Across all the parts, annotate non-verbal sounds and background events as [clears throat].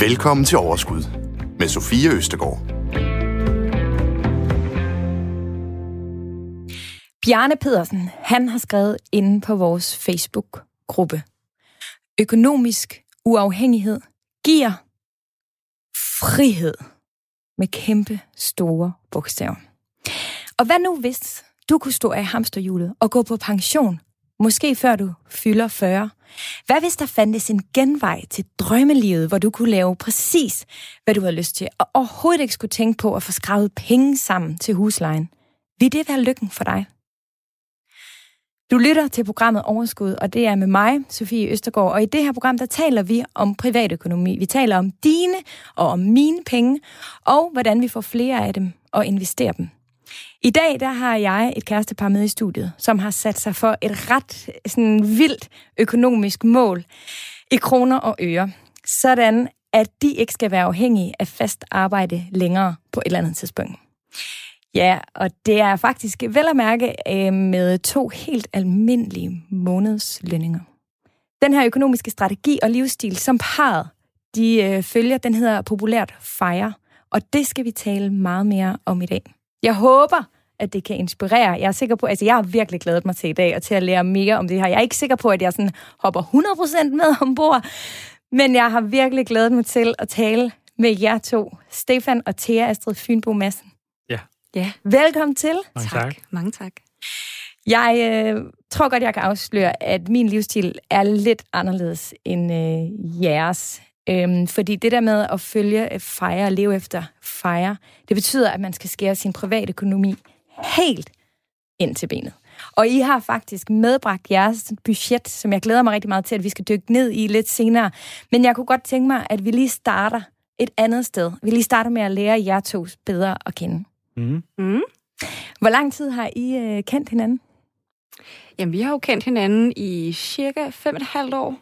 Velkommen til Overskud med Sofie Østegård. Bjarne Pedersen, han har skrevet inde på vores Facebook-gruppe. Økonomisk uafhængighed giver frihed med kæmpe store bogstaver. Og hvad nu hvis du kunne stå af hamsterhjulet og gå på pension, måske før du fylder 40? Hvad hvis der fandtes en genvej til drømmelivet, hvor du kunne lave præcis, hvad du havde lyst til, og overhovedet ikke skulle tænke på at få skravet penge sammen til huslejen? Vil det være lykken for dig? Du lytter til programmet Overskud, og det er med mig, Sofie Østergaard. Og i det her program, der taler vi om privatøkonomi. Vi taler om dine og om mine penge, og hvordan vi får flere af dem og investerer dem. I dag der har jeg et kærestepar med i studiet, som har sat sig for et ret sådan, vildt økonomisk mål i kroner og øre. Sådan, at de ikke skal være afhængige af fast arbejde længere på et eller andet tidspunkt. Ja, og det er faktisk vel at mærke øh, med to helt almindelige månedslønninger. Den her økonomiske strategi og livsstil, som parret de øh, følger, den hedder populært FIRE, og det skal vi tale meget mere om i dag. Jeg håber, at det kan inspirere. Jeg er sikker på, altså jeg har virkelig glædet mig til i dag og til at lære mere om det her. Jeg er ikke sikker på, at jeg sådan hopper 100% med ombord, men jeg har virkelig glædet mig til at tale med jer to, Stefan og Thea Astrid Fynbo Madsen. Ja, velkommen til. Mange tak. tak. Mange tak. Jeg øh, tror godt, jeg kan afsløre, at min livsstil er lidt anderledes end øh, jeres. Øhm, fordi det der med at følge øh, fejre og leve efter fejre, det betyder, at man skal skære sin private økonomi helt ind til benet. Og I har faktisk medbragt jeres budget, som jeg glæder mig rigtig meget til, at vi skal dykke ned i lidt senere. Men jeg kunne godt tænke mig, at vi lige starter et andet sted. Vi lige starter med at lære jer to bedre at kende. Mm. Mm. Hvor lang tid har I øh, kendt hinanden? Jamen, vi har jo kendt hinanden i cirka fem og et halvt år.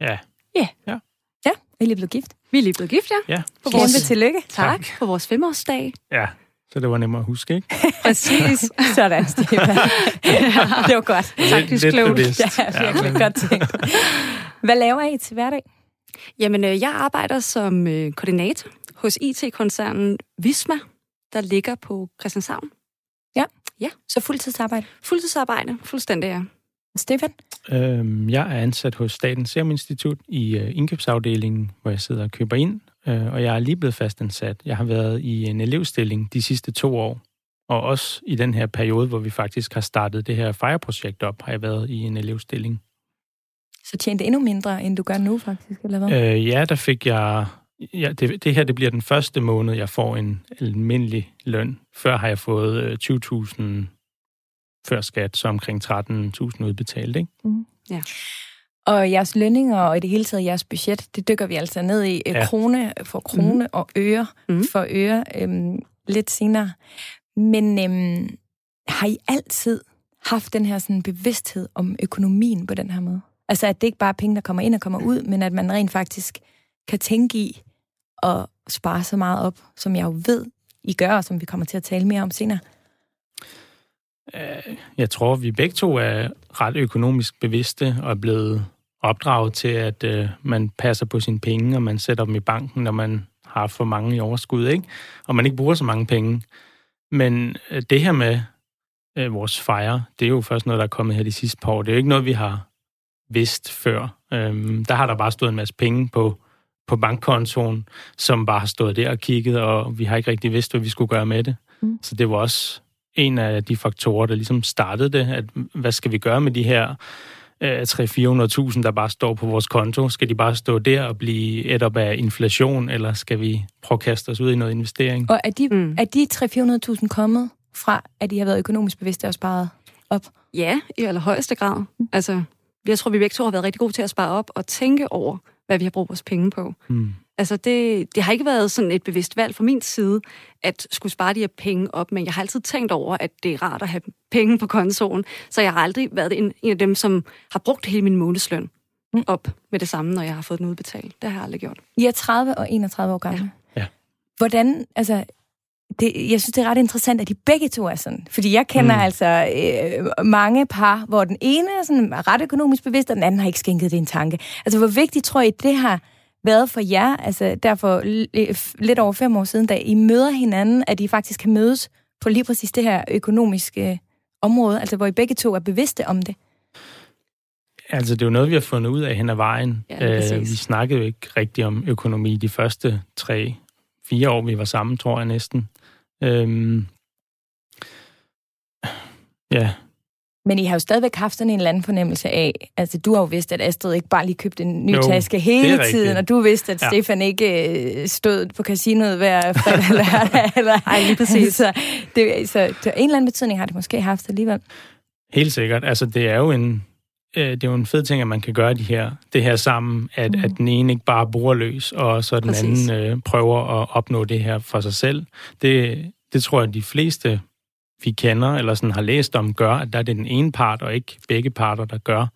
Ja. Ja. Ja. Ja, vi er lige blevet gift. Vi er lige blevet gift, ja. Ja. På vores... Kæmpe tillykke. Tak. tak. På vores femårsdag. Ja, så det var nemmere at huske, ikke? [laughs] Præcis. [laughs] Sådan, Stefan. [laughs] ja, det var godt. Taktisk klogt. Ja, virkelig ja. godt tænkt. Hvad laver I til hverdag? Jamen, øh, jeg arbejder som øh, koordinator hos IT-koncernen Visma, der ligger på Christianshavn. Ja. Ja. Så fuldtidsarbejde? Fuldtidsarbejde, fuldstændig, ja. Stefan? Øhm, jeg er ansat hos Statens Serum Institut i øh, indkøbsafdelingen, hvor jeg sidder og køber ind, øh, og jeg er lige blevet fastansat. Jeg har været i en elevstilling de sidste to år, og også i den her periode, hvor vi faktisk har startet det her FIRE-projekt op, har jeg været i en elevstilling. Så tjente endnu mindre, end du gør nu, faktisk, eller hvad? Øh, ja, der fik jeg ja, det, det her det bliver den første måned, jeg får en almindelig løn. Før har jeg fået 20.000 øh, før skat, så omkring 13.000 udbetalt. Ikke? Mm. Ja. Og jeres lønninger og i det hele taget jeres budget, det dykker vi altså ned i øh, ja. krone for krone mm. og øre mm. for øre øhm, lidt senere. Men øhm, har I altid haft den her sådan bevidsthed om økonomien på den her måde? Altså at det ikke bare er penge, der kommer ind og kommer ud, men at man rent faktisk kan tænke i, at spare så meget op, som jeg jo ved, I gør, og som vi kommer til at tale mere om senere? Øh, jeg tror, vi begge to er ret økonomisk bevidste og er blevet opdraget til, at øh, man passer på sine penge, og man sætter dem i banken, når man har for mange i overskud, ikke? og man ikke bruger så mange penge. Men øh, det her med øh, vores fejre, det er jo først noget, der er kommet her de sidste par år. Det er jo ikke noget, vi har vidst før. Øhm, der har der bare stået en masse penge på på bankkontoen, som bare har stået der og kigget, og vi har ikke rigtig vidst, hvad vi skulle gøre med det. Mm. Så det var også en af de faktorer, der ligesom startede det, at hvad skal vi gøre med de her øh, 300-400.000, der bare står på vores konto? Skal de bare stå der og blive et op af inflation, eller skal vi prøve at kaste os ud i noget investering? Og er de, mm. er de 300-400.000 kommet fra, at de har været økonomisk bevidste og sparet op? Ja, i allerhøjeste grad. Mm. Altså, jeg tror, vi begge to har været rigtig gode til at spare op og tænke over, hvad vi har brugt vores penge på. Mm. Altså det, det har ikke været sådan et bevidst valg fra min side, at skulle spare de her penge op, men jeg har altid tænkt over, at det er rart at have penge på kontoen, så jeg har aldrig været en, en af dem, som har brugt hele min månedsløn mm. op med det samme, når jeg har fået den udbetalt. Det har jeg aldrig gjort. I er 30 og 31 år gamle. Ja. ja. Hvordan, altså, det, jeg synes, det er ret interessant, at de begge to er sådan. Fordi jeg kender mm. altså øh, mange par, hvor den ene er sådan ret økonomisk bevidst, og den anden har ikke skænket det en tanke. Altså, hvor vigtigt tror I, det har været for jer, altså derfor lidt over fem år siden, da I møder hinanden, at I faktisk kan mødes på lige præcis det her økonomiske område, altså hvor I begge to er bevidste om det? Altså, det er jo noget, vi har fundet ud af hen ad vejen. Ja, øh, vi snakkede jo ikke rigtig om økonomi de første tre, fire år, vi var sammen, tror jeg næsten. Øhm, ja. Men I har jo stadigvæk haft sådan en eller anden fornemmelse af, altså du har jo vidst, at Astrid ikke bare lige købte en ny jo, taske hele tiden, og du vidste, at ja. Stefan ikke øh, stod på casinoet hver fredag eller [laughs] lørdag. Eller, Ej, lige præcis. så, det, så det, en eller anden betydning har det måske haft alligevel. Helt sikkert. Altså det er jo en, øh, det er jo en fed ting, at man kan gøre de her, det her sammen, at, mm. at den ene ikke bare bruger løs, og så den Præcis. anden øh, prøver at opnå det her for sig selv. Det, det tror jeg, de fleste, vi kender, eller sådan har læst om, gør, at der er det den ene part, og ikke begge parter, der gør.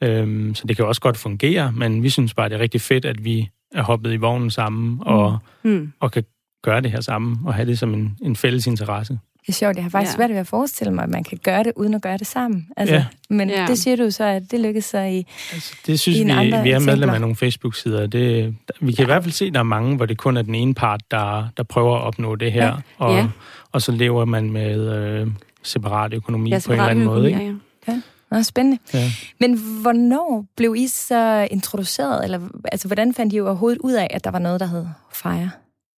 Øhm, så det kan også godt fungere, men vi synes bare, det er rigtig fedt, at vi er hoppet i vognen sammen, og, mm. og kan gøre det her sammen, og have det som en, en fælles interesse. Det er sjovt, jeg har faktisk ja. svært ved at forestille mig, at man kan gøre det, uden at gøre det sammen. Altså, ja. Men ja. det siger du så, at det lykkedes sig i altså, Det synes i vi, vi er medlem af nogle Facebook-sider. Det, vi kan ja. i hvert fald se, at der er mange, hvor det kun er den ene part, der, der prøver at opnå det her. Ja. Og, ja. Og så lever man med øh, separat økonomi ja, separat på en eller anden økonomi, måde. Ikke? Ja, ja. Ja. spændende. Ja. Men hvornår blev I så introduceret? Eller, altså, hvordan fandt I overhovedet ud af, at der var noget, der hed FIRE?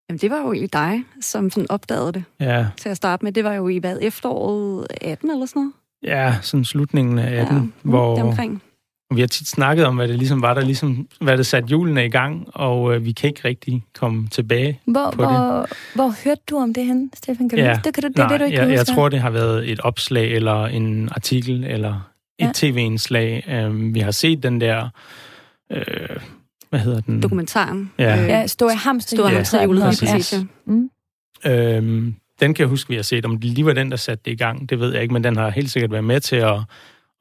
Jamen, det var jo i dig, som sådan opdagede det ja. til at starte med. Det var jo i hvad, efteråret 18 eller sådan noget? Ja, sådan slutningen af 18, ja, hvor omkring. Vi har tit snakket om, hvad det ligesom var, der ligesom, hvad det satte julene i gang, og øh, vi kan ikke rigtig komme tilbage hvor, på hvor, det. Hvor hørte du om det hen, Stefan? Kan du ja, det? Kan du, det, nej, det, du ikke jeg, jeg tror, det har været et opslag, eller en artikel, eller et ja. tv-indslag. Um, vi har set den der... Øh, hvad hedder den? Dokumentaren. Ja, øh, ja Hamster. Store Hamster ja, julet, præcis. Ja. Mm. Øhm, den kan jeg huske, vi har set. Om det lige var den, der satte det i gang, det ved jeg ikke, men den har helt sikkert været med til at,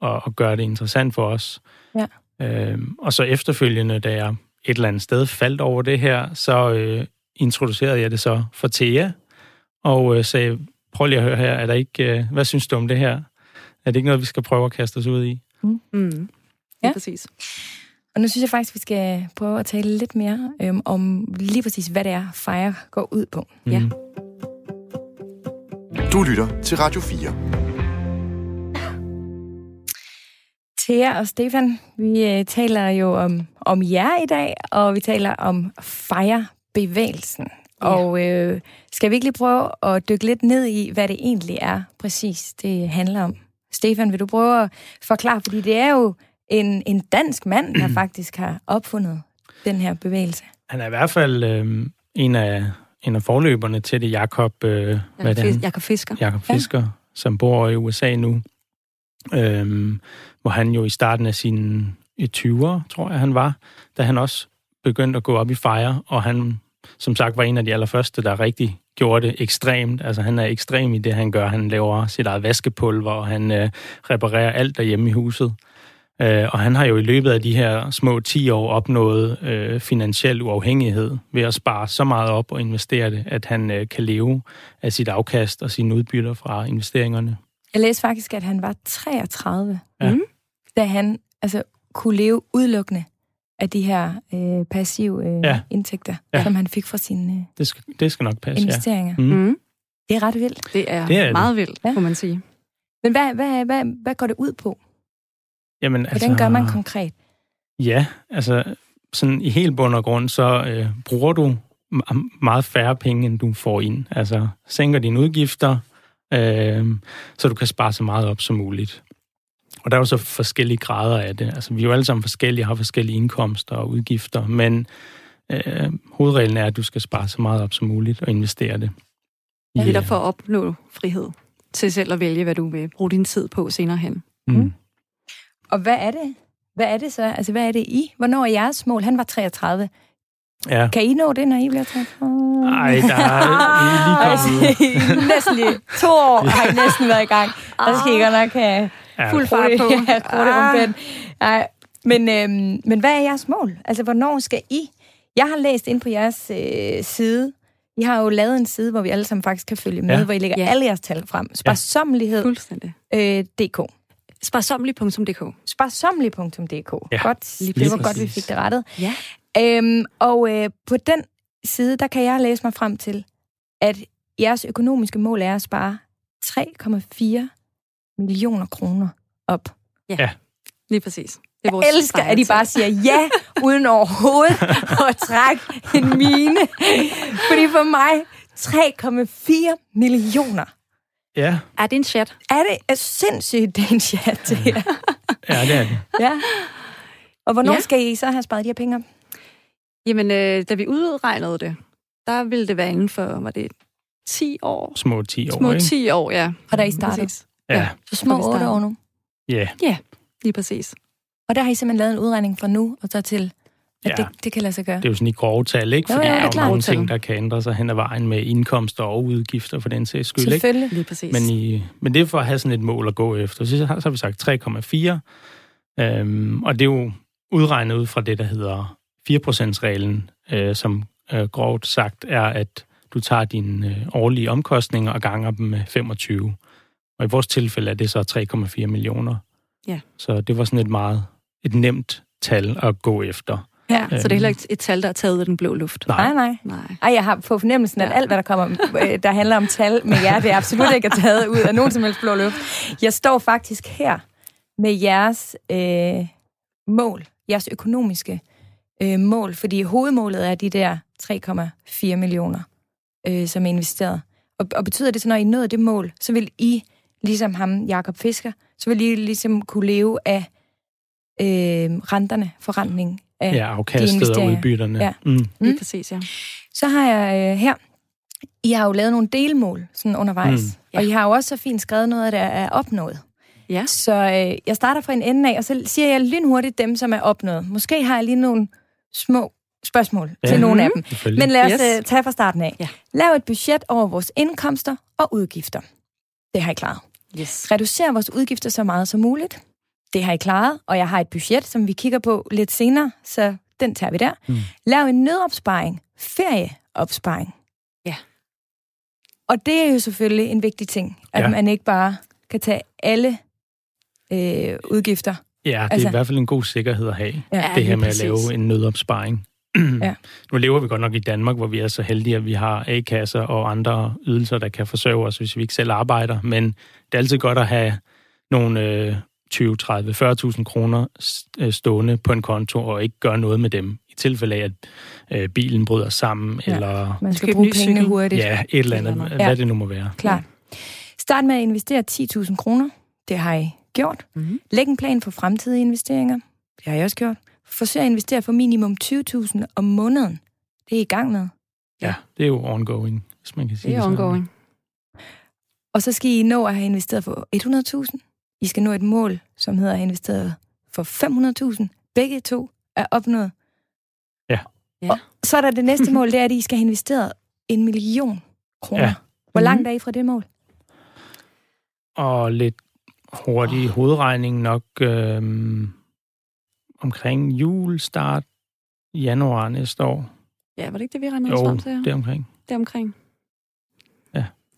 at, at gøre det interessant for os. Ja. Øhm, og så efterfølgende, da jeg et eller andet sted faldt over det her, så øh, introducerede jeg det så for Thea, og øh, sagde, prøv lige at høre her, er der ikke, øh, hvad synes du om det her? Er det ikke noget, vi skal prøve at kaste os ud i? Mm. Mm. Ja, præcis. Og nu synes jeg faktisk, vi skal prøve at tale lidt mere øhm, om lige præcis, hvad det er, FIRE går ud på. Mm. Ja. Du lytter til Radio 4. Thea og Stefan, vi øh, taler jo om, om jer i dag, og vi taler om FIRE-bevægelsen. Ja. Og øh, skal vi ikke lige prøve at dykke lidt ned i, hvad det egentlig er præcis, det handler om? Stefan, vil du prøve at forklare, fordi det er jo en, en dansk mand, der [clears throat] faktisk har opfundet den her bevægelse. Han er i hvert fald øh, en, af, en af forløberne til det, Jakob, øh, Jakob, Fis- Jakob Fisker. Jakob Fisker, ja. som bor i USA nu øhm, hvor han jo i starten af sine 20'er, tror jeg han var, da han også begyndte at gå op i fejre, og han som sagt var en af de allerførste, der rigtig gjorde det ekstremt. Altså han er ekstrem i det, han gør. Han laver sit eget vaskepulver, og han øh, reparerer alt derhjemme i huset. Øh, og han har jo i løbet af de her små 10 år opnået øh, finansiel uafhængighed ved at spare så meget op og investere det, at han øh, kan leve af sit afkast og sine udbytter fra investeringerne. Jeg læste faktisk, at han var 33, ja. mm, da han altså, kunne leve udelukkende af de her øh, passive øh, ja. indtægter, ja. som han fik fra sine øh, det skal, det skal nok passe, investeringer. Ja. Mm. Mm. Det er ret vildt. Det er, det er meget vildt, ja. må man sige. Men hvad, hvad, hvad, hvad går det ud på? Jamen, Hvordan altså, gør man konkret? Ja, altså sådan i helt bund og grund, så øh, bruger du meget færre penge, end du får ind. Altså sænker dine udgifter, øh, så du kan spare så meget op som muligt. Og der er jo så forskellige grader af det. Altså vi er jo alle sammen forskellige, har forskellige indkomster og udgifter, men øh, hovedreglen er, at du skal spare så meget op som muligt og investere det. Ja, det er for at opnå frihed til selv at vælge, hvad du vil bruge din tid på senere hen. Mm. Mm. Og hvad er det? Hvad er det så? Altså, hvad er det I? Hvornår er jeres mål? Han var 33. Ja. Kan I nå det, når I bliver 33? Nej, der er lige [laughs] kommet Næsten lige to år har I næsten været i gang. Der skal I godt nok have ja. fuld fart på. [laughs] Ja, ah. Nej, men, øhm, men hvad er jeres mål? Altså, hvornår skal I? Jeg har læst ind på jeres øh, side, I har jo lavet en side, hvor vi alle sammen faktisk kan følge med, Ja. hvor I lægger Ja. alle jeres tal frem. Sparsommelighed.dk. Fuldstændig. Øh, DK. Sparsomlig.dk. Sparsommelig.dk. Ja, godt. lige Det var præcis. godt, vi fik det rettet. Ja. Øhm, og øh, på den side, der kan jeg læse mig frem til, at jeres økonomiske mål er at spare 3,4 millioner kroner op. Lige præcis. Det er Jeg elsker, at I bare siger ja, uden overhovedet at trække en mine. Fordi for mig, 3,4 millioner. Ja, Er det en chat? Er det er sindssygt, det er en chat til jer. ja det er det. Ja. Og hvornår Ja. ja. skal I så have sparet de her penge op? Jamen, øh, da vi udregnede det, der ville det være inden for, var det 10 år? Små 10 år, Små ikke? 10 år, ja. Fra da I startede? Præcis. Ja, Så små Fra vi 8 startede. år nu. ja. Lige præcis. Og der har I simpelthen lavet en udregning fra nu og så til, at Ja. det, det kan lade sig gøre. Det er jo sådan i grove tal, ikke? Jo, Fordi ja, der er jo Tal. ting, der kan ændre sig hen ad vejen med indkomster og udgifter for den sags skyld, ikke? Selvfølgelig. Lige præcis. Men, i, men det er for at have sådan et mål at gå efter. Så har, så har vi sagt 3,4. Øhm, og det er jo udregnet ud fra det, der hedder 4%-reglen, øh, som øh, grovt sagt er, at du tager dine øh, årlige omkostninger og ganger dem med 25. Og i vores tilfælde er det så 3,4 millioner. Ja. Så det var sådan et meget et nemt tal at gå efter. Ja. Så det er heller ikke et tal, der er taget ud af den blå luft. Nej. Nej, nej. Nej. Ej, jeg har på fornemmelsen, at alt, hvad der kommer, øh, der handler om tal med jer, det er absolut ikke er taget ud af nogen som helst blå luft. Jeg står faktisk her med jeres øh, mål, jeres økonomiske øh, mål, fordi hovedmålet er de der 3,4 millioner, øh, som er investeret. Og, og betyder det så, når I nåede det mål, så vil I, ligesom ham, Jakob Fisker, så vil I ligesom kunne leve af øh, renterne, forrentning af Ja, afkastet og udbytterne. Ja. Mm. Lige Mm. præcis, ja. Så har jeg øh, her, I har jo lavet nogle delmål sådan undervejs, Mm. mm. Ja. og I har jo også så fint skrevet noget, der er opnået. Ja. Så øh, jeg starter fra en ende af, og så siger jeg lynhurtigt dem, som er opnået. Måske har jeg lige nogle små spørgsmål Ja. til nogle af dem. Selvfølgelig. Men lad os Yes. yes. tage fra starten af. Ja. Lav et budget over vores indkomster og udgifter. Det har I klaret. Yes. Reducer vores udgifter så meget som muligt. Det har I klaret, og jeg har et budget, som vi kigger på lidt senere, så den tager vi der. Mm. Lav en nødopsparing, ferieopsparing. Ja. Og det er jo selvfølgelig en vigtig ting, at ja. man ikke bare kan tage alle øh, udgifter. Ja, det er Altså- i hvert fald en god sikkerhed at have. Ja, det her med præcis. at lave en nødopsparing. [clears throat] Ja. Nu lever vi godt nok i Danmark, hvor vi er så heldige, at vi har A-kasser og andre ydelser, der kan forsørge os, hvis vi ikke selv arbejder. Men det er altid godt at have nogle øh, 20, 30, 40.000 kroner øh, stående på en konto og ikke gøre noget med dem. I tilfælde af, at øh, bilen bryder sammen, Ja. eller Man skal bruge pengene cykel. hurtigt. ja, et eller andet, Eller noget. hvad Ja. det nu må være. Klart. Start med at investere 10.000 kroner. Det har I gjort. Mhm. Læg en plan for fremtidige investeringer. Det har jeg også gjort. Forsøg at investere for minimum 20.000 om måneden. Det er I gang med. Ja, det er jo ongoing, hvis man kan sige Det er sådan. ongoing. Og så skal I nå at have investeret for 100.000. I skal nå et mål, som hedder at have investeret for 500.000. Begge to er opnået. Ja. Ja. Og så er der det næste mål, det er, at I skal have investeret en million kroner. Ja. Ja. Hvor langt er I fra det mål? Og lidt hurtig hovedregning nok øhm, omkring jul, start januar næste år. Ja, var det ikke det, vi regnede os Jo, frem til? det er omkring. det omkring.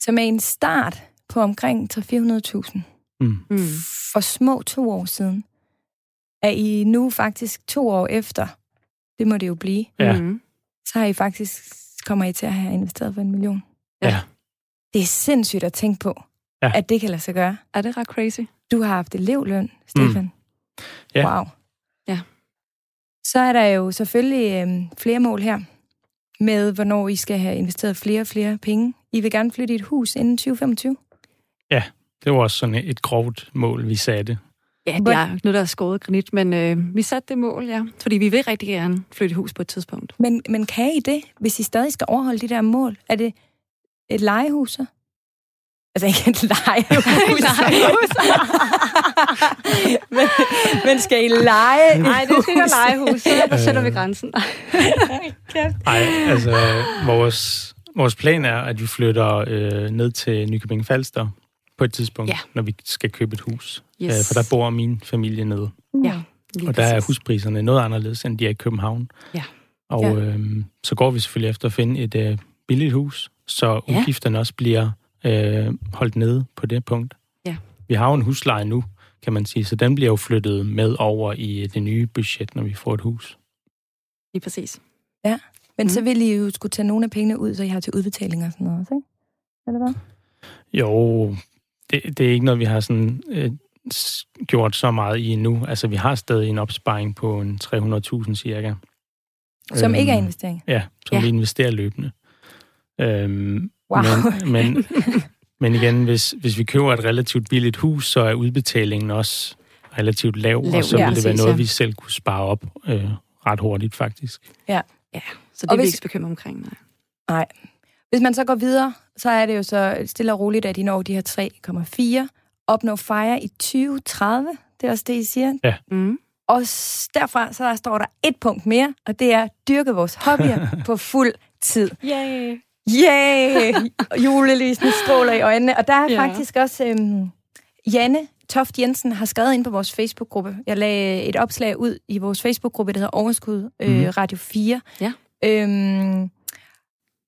Så med en start på omkring 300-400.000 Mm. Mm. for små to år siden, er I nu faktisk to år efter, det må det jo blive, Ja. Mm. så har I faktisk, kommer I til at have investeret for en million. Ja. Det er sindssygt at tænke på, Ja. ja. at det kan lade sig gøre. Er det ret crazy? Du har haft elevløn, Stefan. Mm. Ja. Wow. Ja. Så er der jo selvfølgelig øhm, flere mål her, med hvornår I skal have investeret flere og flere penge. I vil gerne flytte i et hus inden 2025. Det var også sådan et grovt mål, vi satte. Ja, det er noget, der er skåret granit, men øh, vi satte det mål, ja. Fordi vi vil rigtig gerne flytte i hus på et tidspunkt. Men, men kan I det, hvis I stadig skal overholde de der mål? Er det et legehus så? Altså ikke et legehus. [laughs] Legehus. men, men skal I lege? Nej, det ikke være legehus. Så [laughs] der sætter vi Øh. grænsen. Nej, altså vores, vores plan er, at vi flytter øh, ned til Nykøbing Falster på et tidspunkt, Ja. når vi skal købe et hus. Yes. Øh, for der bor min familie nede. Ja, Og der er præcis. huspriserne noget anderledes, end de er i København. Ja. Og Ja. øhm, så går vi selvfølgelig efter at finde et øh, billigt hus, så Ja. udgifterne også bliver øh, holdt nede på det punkt. Ja. Vi har jo en husleje nu, kan man sige, så den bliver jo flyttet med over i det nye budget, når vi får et hus. Lige præcis. Men Mhm. så vil I jo skulle tage nogle af pengene ud, så I har til udbetaling og sådan noget også, ikke? Eller hvad? Jo, det, det er ikke noget, vi har sådan øh, gjort så meget i endnu. Altså, vi har stadig en opsparing på en 300.000 cirka. Som ikke er Øhm, investering. Ja, som Ja. ja. vi investerer løbende. Øhm, Wow. Men, men, men igen, hvis, hvis vi køber et relativt billigt hus, så er udbetalingen også relativt lav, Lav, og så ja, vil det være noget, ja. vi selv kunne spare op øh, ret hurtigt, faktisk. Så det Og er vi hvis- ikke så bekymret omkring. Nej. Hvis man så går videre, så er det jo så stille og roligt, at I når de her 3,4. Opnå FIRE i 2030. Det er også det, I siger. Mm. Og derfra så står der et punkt mere, og det er dyrke vores hobbyer [laughs] på fuld tid. Yay! Yay! Julelysen stråler i øjnene. Og der er Ja. faktisk også... Øhm, Janne Toft Jensen har skrevet ind på vores Facebook-gruppe. Jeg lagde et opslag ud i vores Facebook-gruppe, der hedder Overskud øh, Mhm. Radio 4. Ja. Øhm,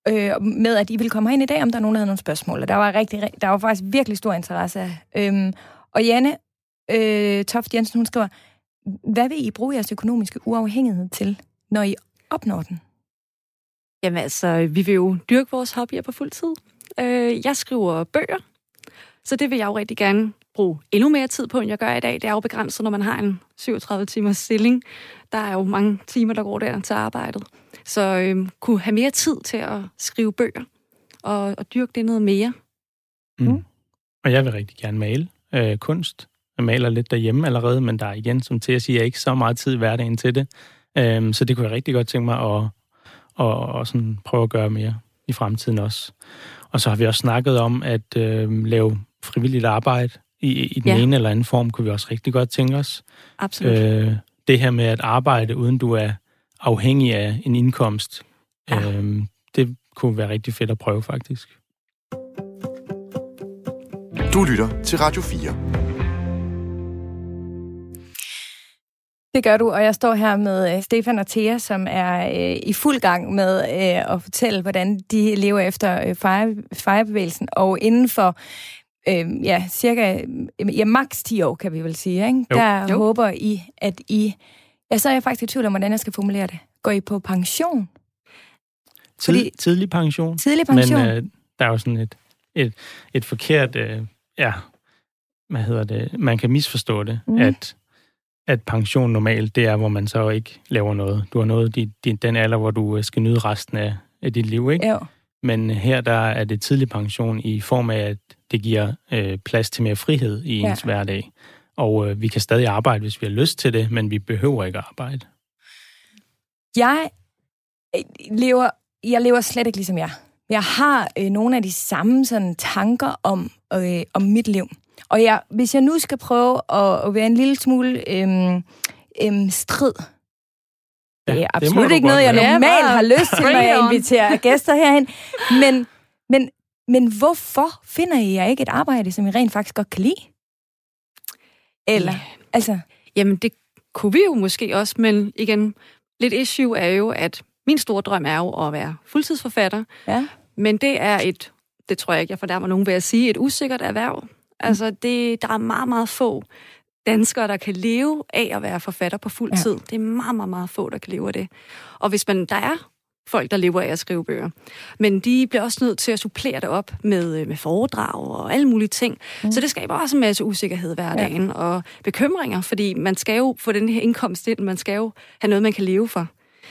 øh, med at I ville komme herind i dag, om der er nogen, der havde nogle spørgsmål. Og der var, rigtig, ri- der var faktisk virkelig stor interesse. Øhm, og Janne øh, Toft Jensen, hun skriver, hvad vil I bruge jeres økonomiske uafhængighed til, når I opnår den? Jamen altså, vi vil jo dyrke vores hobbyer på fuld tid. Øh, jeg skriver bøger, så det vil jeg jo rigtig gerne bruge endnu mere tid på, end jeg gør i dag. Det er jo begrænset, når man har en 37 timers stilling. Der er jo mange timer, der går der til arbejdet. Så øh, kunne have mere tid til at skrive bøger og, og dyrke det noget mere. Mm. Mm. Mm. Og jeg vil rigtig gerne male øh, kunst. Jeg maler lidt derhjemme allerede, men der er igen, som til at sige, ikke så meget tid i hverdagen til det. Øhm, så det kunne jeg rigtig godt tænke mig at, at, at sådan prøve at gøre mere i fremtiden også. Og så har vi også snakket om at øh, lave frivilligt arbejde i, i den Ja. ene eller anden form, kunne vi også rigtig godt tænke os. Absolut. Øh, det her med at arbejde, uden du er afhængig af en indkomst, ja. øh, det kunne være rigtig fedt at prøve faktisk. Du lytter til Radio 4. Det gør du, og jeg står her med øh, Stefan og Thea, som er øh, i fuld gang med øh, at fortælle, hvordan de lever efter øh, fire, firebevægelsen, og inden for øh, ja, cirka øh, ja, maks 10 år, kan vi vel sige, ikke? Jo. der Jo. håber I, at I... Ja, så er jeg faktisk i tvivl om, hvordan jeg skal formulere det. Går I på pension? Tid, Fordi- tidlig pension. Tidlig pension? Men øh, der er jo sådan et, et, et forkert, øh, ja, hvad hedder det, man kan misforstå det, Mm. mm. at, at pension normalt, det er, hvor man så ikke laver noget. Du har nået din, din, den alder, hvor du øh, skal nyde resten af, af dit liv, ikke? Ja. Men her der er det tidlig pension i form af, at det giver øh, plads til mere frihed i Ja. ens hverdag. Og øh, vi kan stadig arbejde, hvis vi har lyst til det, men vi behøver ikke arbejde. Jeg øh, lever, jeg lever slet ikke ligesom jeg. Jeg har øh, nogle af de samme sådan, tanker om, øh, om mit liv. Og jeg, hvis jeg nu skal prøve at, at være en lille smule øh, øh, strid, det er det må absolut du ikke noget, jeg normalt Ja, har lyst til, når jeg inviterer gæster herhen. Men, men, men hvorfor finder I jer ikke et arbejde, som I rent faktisk godt kan lide? Eller, Ja. altså, Jamen, det kunne vi jo måske også, men igen, lidt issue er jo, at min store drøm er jo at være fuldtidsforfatter, ja. men det er et, det tror jeg ikke, jeg fornærmer nogen ved at sige, et usikkert erhverv. Altså, det, der er meget, meget få danskere, der kan leve af at være forfatter på fuld Ja. tid. Det er meget, meget, meget få, der kan leve af det. Og hvis man, der er folk, der lever af at skrive bøger. Men de bliver også nødt til at supplere det op med, øh, med foredrag og alle mulige ting. Mm. Så det skaber også en masse usikkerhed hver dagen ja. og bekymringer, fordi man skal jo få den her indkomst ind, man skal jo have noget, man kan leve for.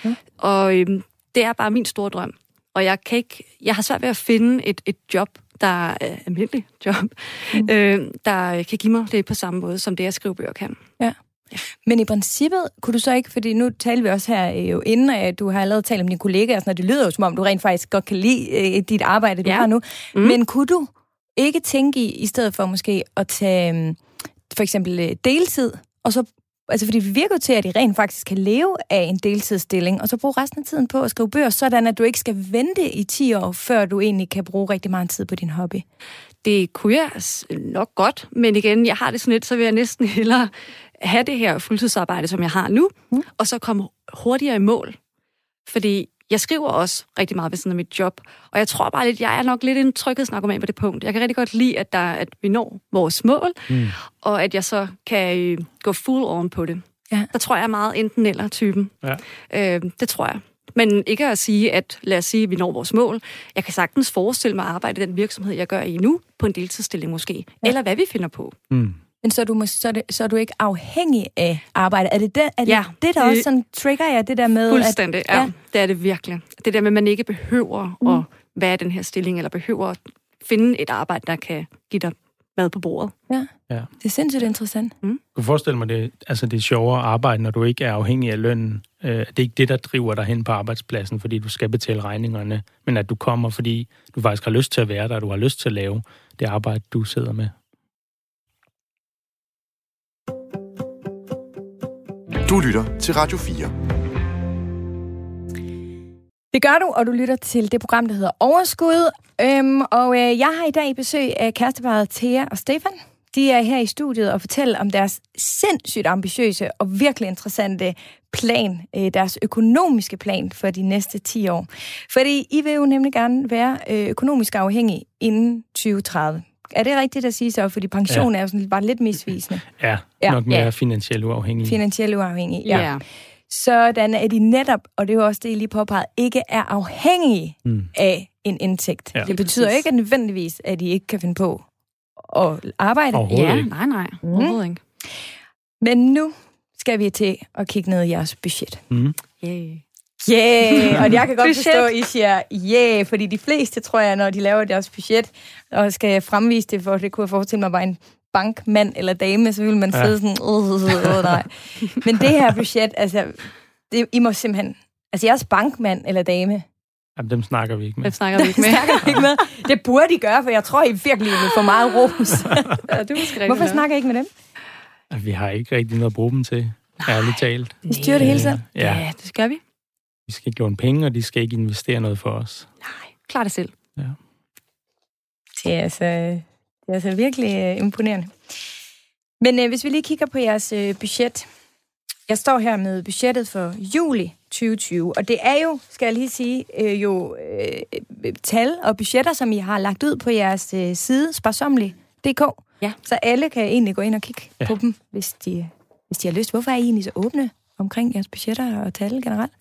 Ja. Og øhm, det er bare min store drøm. Og jeg kan ikke, jeg har svært ved at finde et, et job, der er almindeligt job, mm. øh, der kan give mig det på samme måde, som det at skrive bøger kan. Men i princippet, kunne du så ikke, fordi nu taler vi også her øh, jo inden, at du har allerede talt om dine kollegaer, og sådan, og det lyder jo som om, du rent faktisk godt kan lide øh, dit arbejde, du Ja. har nu. Mm. Mm. Men kunne du ikke tænke i, i stedet for måske at tage øh, for eksempel øh, deltid, og så, altså fordi det virker til, at I rent faktisk kan leve af en deltidsstilling, og så bruge resten af tiden på at skrive bøger, sådan at du ikke skal vente i 10 år, før du egentlig kan bruge rigtig meget tid på din hobby. Det kunne jeg nok godt, men igen, jeg har det sådan lidt, så vil jeg næsten [laughs] hellere have det her fuldtidsarbejde, som jeg har nu, mm. og så komme hurtigere i mål. Fordi jeg skriver også rigtig meget ved siden af mit job, og jeg tror bare lidt, jeg er nok lidt en tryghedsnarkoman på det punkt. Jeg kan rigtig godt lide, at, der, at vi når vores mål, mm. og at jeg så kan øh, gå full on på det. Ja. Der tror jeg er meget enten eller typen. Ja. Øh, det tror jeg. Men ikke at sige, at lad os sige, at vi når vores mål. Jeg kan sagtens forestille mig at arbejde i den virksomhed, jeg gør i nu, på en deltidsstilling måske. Ja. Eller hvad vi finder på. Mm. Men så er, du, så, er det, så er du ikke afhængig af arbejde. Er det det, er det, ja, det der også sådan trigger jer, det der med... Fuldstændig, at, ja. ja. Det er det virkelig. Det der med, at man ikke behøver mm. at være den her stilling, eller behøver at finde et arbejde, der kan give dig mad på bordet. Ja, ja. det er sindssygt interessant. Mm. Du kan forestille mig, det, altså det er sjovere at arbejde, når du ikke er afhængig af lønnen. Øh, det er ikke det, der driver dig hen på arbejdspladsen, fordi du skal betale regningerne, men at du kommer, fordi du faktisk har lyst til at være der, og du har lyst til at lave det arbejde, du sidder med. Du lytter til Radio 4. Det gør du, og du lytter til det program, der hedder Overskud. Øhm, og øh, jeg har i dag besøg af kæresteparet Thea og Stefan. De er her i studiet og fortæller om deres sindssygt ambitiøse og virkelig interessante plan, øh, deres økonomiske plan for de næste 10 år. Fordi I vil jo nemlig gerne være øh, økonomisk afhængig inden 2030. Er det rigtigt at sige så? Fordi pension ja. er jo sådan bare lidt misvisende. Ja, ja. nok mere ja. finansielt uafhængig. Finansielt uafhængig, ja. ja. Sådan at de netop, og det er jo også det, I lige påpeget, ikke er afhængige mm. af en indtægt. Ja. Det betyder ikke nødvendigvis, at I ikke kan finde på at arbejde. Ja, ikke. nej, nej. Mm. Overhovedet ikke. Men nu skal vi til at kigge ned i jeres budget. Mm. Yeah. Yeah, og jeg kan godt forstå, at I siger yeah, fordi de fleste, tror jeg, når de laver deres budget, og skal fremvise det, for det kunne jeg forestille mig, var en bankmand eller dame, så vil man ja. sidde sådan, åh, oh, nej. Men det her budget, altså, det, I må simpelthen, altså jeres bankmand eller dame, Jamen, dem snakker vi ikke med. Dem snakker vi ikke [laughs] med. snakker vi ikke med. Det burde I gøre, for jeg tror, I virkelig vil få meget ros. [laughs] ja, det er Hvorfor snakker I ikke med dem? Vi har ikke rigtig noget at bruge dem til, Nej. ærligt talt. Vi styrer det hele selv? Ja. ja, det skal vi. Vi skal ikke låne penge, og de skal ikke investere noget for os. Nej, klar det selv. Ja. Det er altså, det er altså virkelig uh, imponerende. Men uh, hvis vi lige kigger på jeres uh, budget. Jeg står her med budgettet for juli 2020, og det er jo, skal jeg lige sige, uh, jo uh, tal og budgetter, som I har lagt ud på jeres uh, side, sparsomlig.dk. Ja. Så alle kan egentlig gå ind og kigge ja. på dem, hvis de, hvis de har lyst. Hvorfor er I egentlig så åbne omkring jeres budgetter og tal generelt?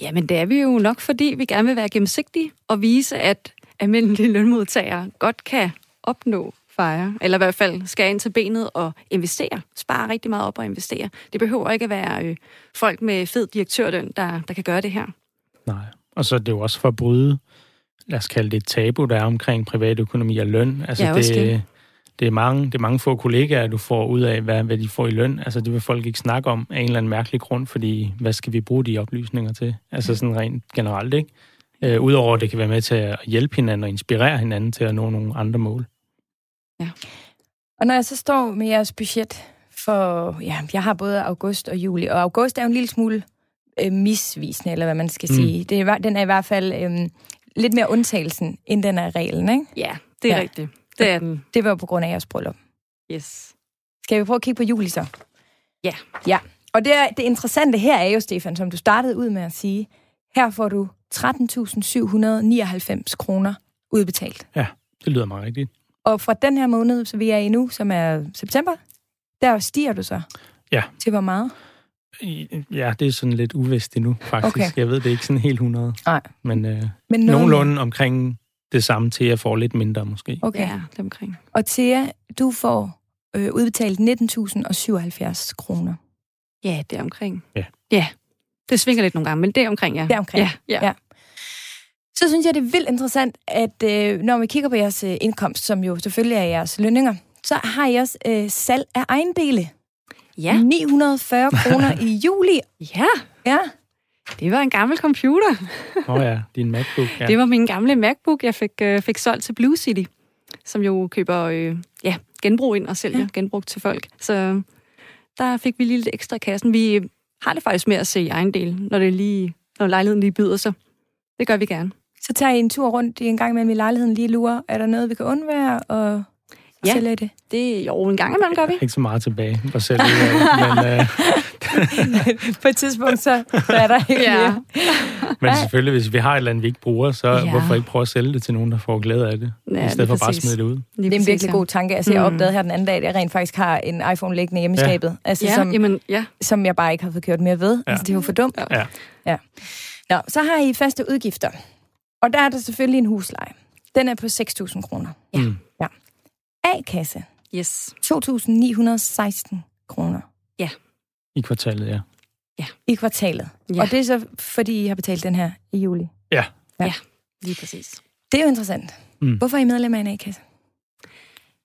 Jamen, det er vi jo nok, fordi vi gerne vil være gennemsigtige og vise, at almindelige lønmodtagere godt kan opnå fejre, eller i hvert fald skal ind til benet og investere. Spare rigtig meget op og investere. Det behøver ikke at være øh, folk med fed direktørløn, der, der kan gøre det her. Nej, og så er det jo også for at bryde, lad os kalde det et tabu, der er omkring privatøkonomi og løn. Altså ja, det, det det er mange, det er mange få kollegaer, du får ud af, hvad, hvad de får i løn. Altså, det vil folk ikke snakke om af en eller anden mærkelig grund, fordi hvad skal vi bruge de oplysninger til? Altså sådan rent generelt, ikke? Øh, Udover at det kan være med til at hjælpe hinanden og inspirere hinanden til at nå nogle andre mål. Ja. Og når jeg så står med jeres budget for, ja, jeg har både august og juli, og august er jo en lille smule øh, misvisende, eller hvad man skal mm. sige. Det er, den er i hvert fald øh, lidt mere undtagelsen, end den er reglen, ikke? Ja, det er ja. rigtigt. Det er den. Det var på grund af jeres bryllup. Yes. Skal vi prøve at kigge på juli så? Ja. Ja. Og det, det interessante her er jo, Stefan, som du startede ud med at sige, her får du 13.799 kroner udbetalt. Ja, det lyder meget rigtigt. Og fra den her måned, så vi er i nu, som er september, der stiger du så? Ja. Til hvor meget? Ja, det er sådan lidt uvist endnu, faktisk. Okay. Jeg ved det er ikke sådan helt 100. Nej. Men, øh, Men nogenlunde omkring det samme. Thea får lidt mindre måske. Okay. Ja, det omkring. Og Thea, du får øh, udbetalt 19.077 kroner. Ja, det er omkring. Ja. Ja, det svinger lidt nogle gange, men det er omkring, ja. Det er omkring, ja. ja. ja. Så synes jeg, det er vildt interessant, at øh, når vi kigger på jeres øh, indkomst, som jo selvfølgelig er jeres lønninger, så har I også øh, salg af ejendele. Ja. 940 kroner [laughs] i juli. Ja. Ja. Det var en gammel computer. Åh oh ja, din MacBook. Ja. Det var min gamle MacBook, jeg fik, øh, fik solgt til Blue City, som jo køber øh, ja, genbrug ind og sælger ja. genbrug til folk. Så der fik vi lige lidt ekstra i kassen. Vi har det faktisk med at se egen del, når, det lige, når lejligheden lige byder sig. Det gør vi gerne. Så tager I en tur rundt i en gang mellem i lejligheden lige lurer. Er der noget, vi kan undvære? Og... Ja. Sælger I det? Det jo en gang imellem gør vi. Ikke så meget tilbage at sælge, men, [laughs] øh, På et tidspunkt, så, er der ikke Ja. mere. men selvfølgelig, hvis vi har et eller andet, vi ikke bruger, så Ja. hvorfor ikke prøve at sælge det til nogen, der får glæde af det, Ja, i stedet for bare at smide det ud. Det er en virkelig god tanke. Altså, jeg Mm. opdagede her den anden dag, at jeg rent faktisk har en iPhone liggende hjemme i Ja. skabet. Altså, Ja, som, jamen, ja. som jeg bare ikke har fået kørt mere ved. Ja. Altså, det er jo for dumt. Ja. Ja. Nå, så har I faste udgifter. Og der er der selvfølgelig en husleje. Den er på 6.000 kroner. Ja. Mm. A-kasse, Yes. 2.916 kroner I kvartalet, ja. i kvartalet. Ja. Og det er så, fordi I har betalt den her i juli. Lige præcis. Det er jo interessant. Mm. Hvorfor er I medlem af en A-kasse?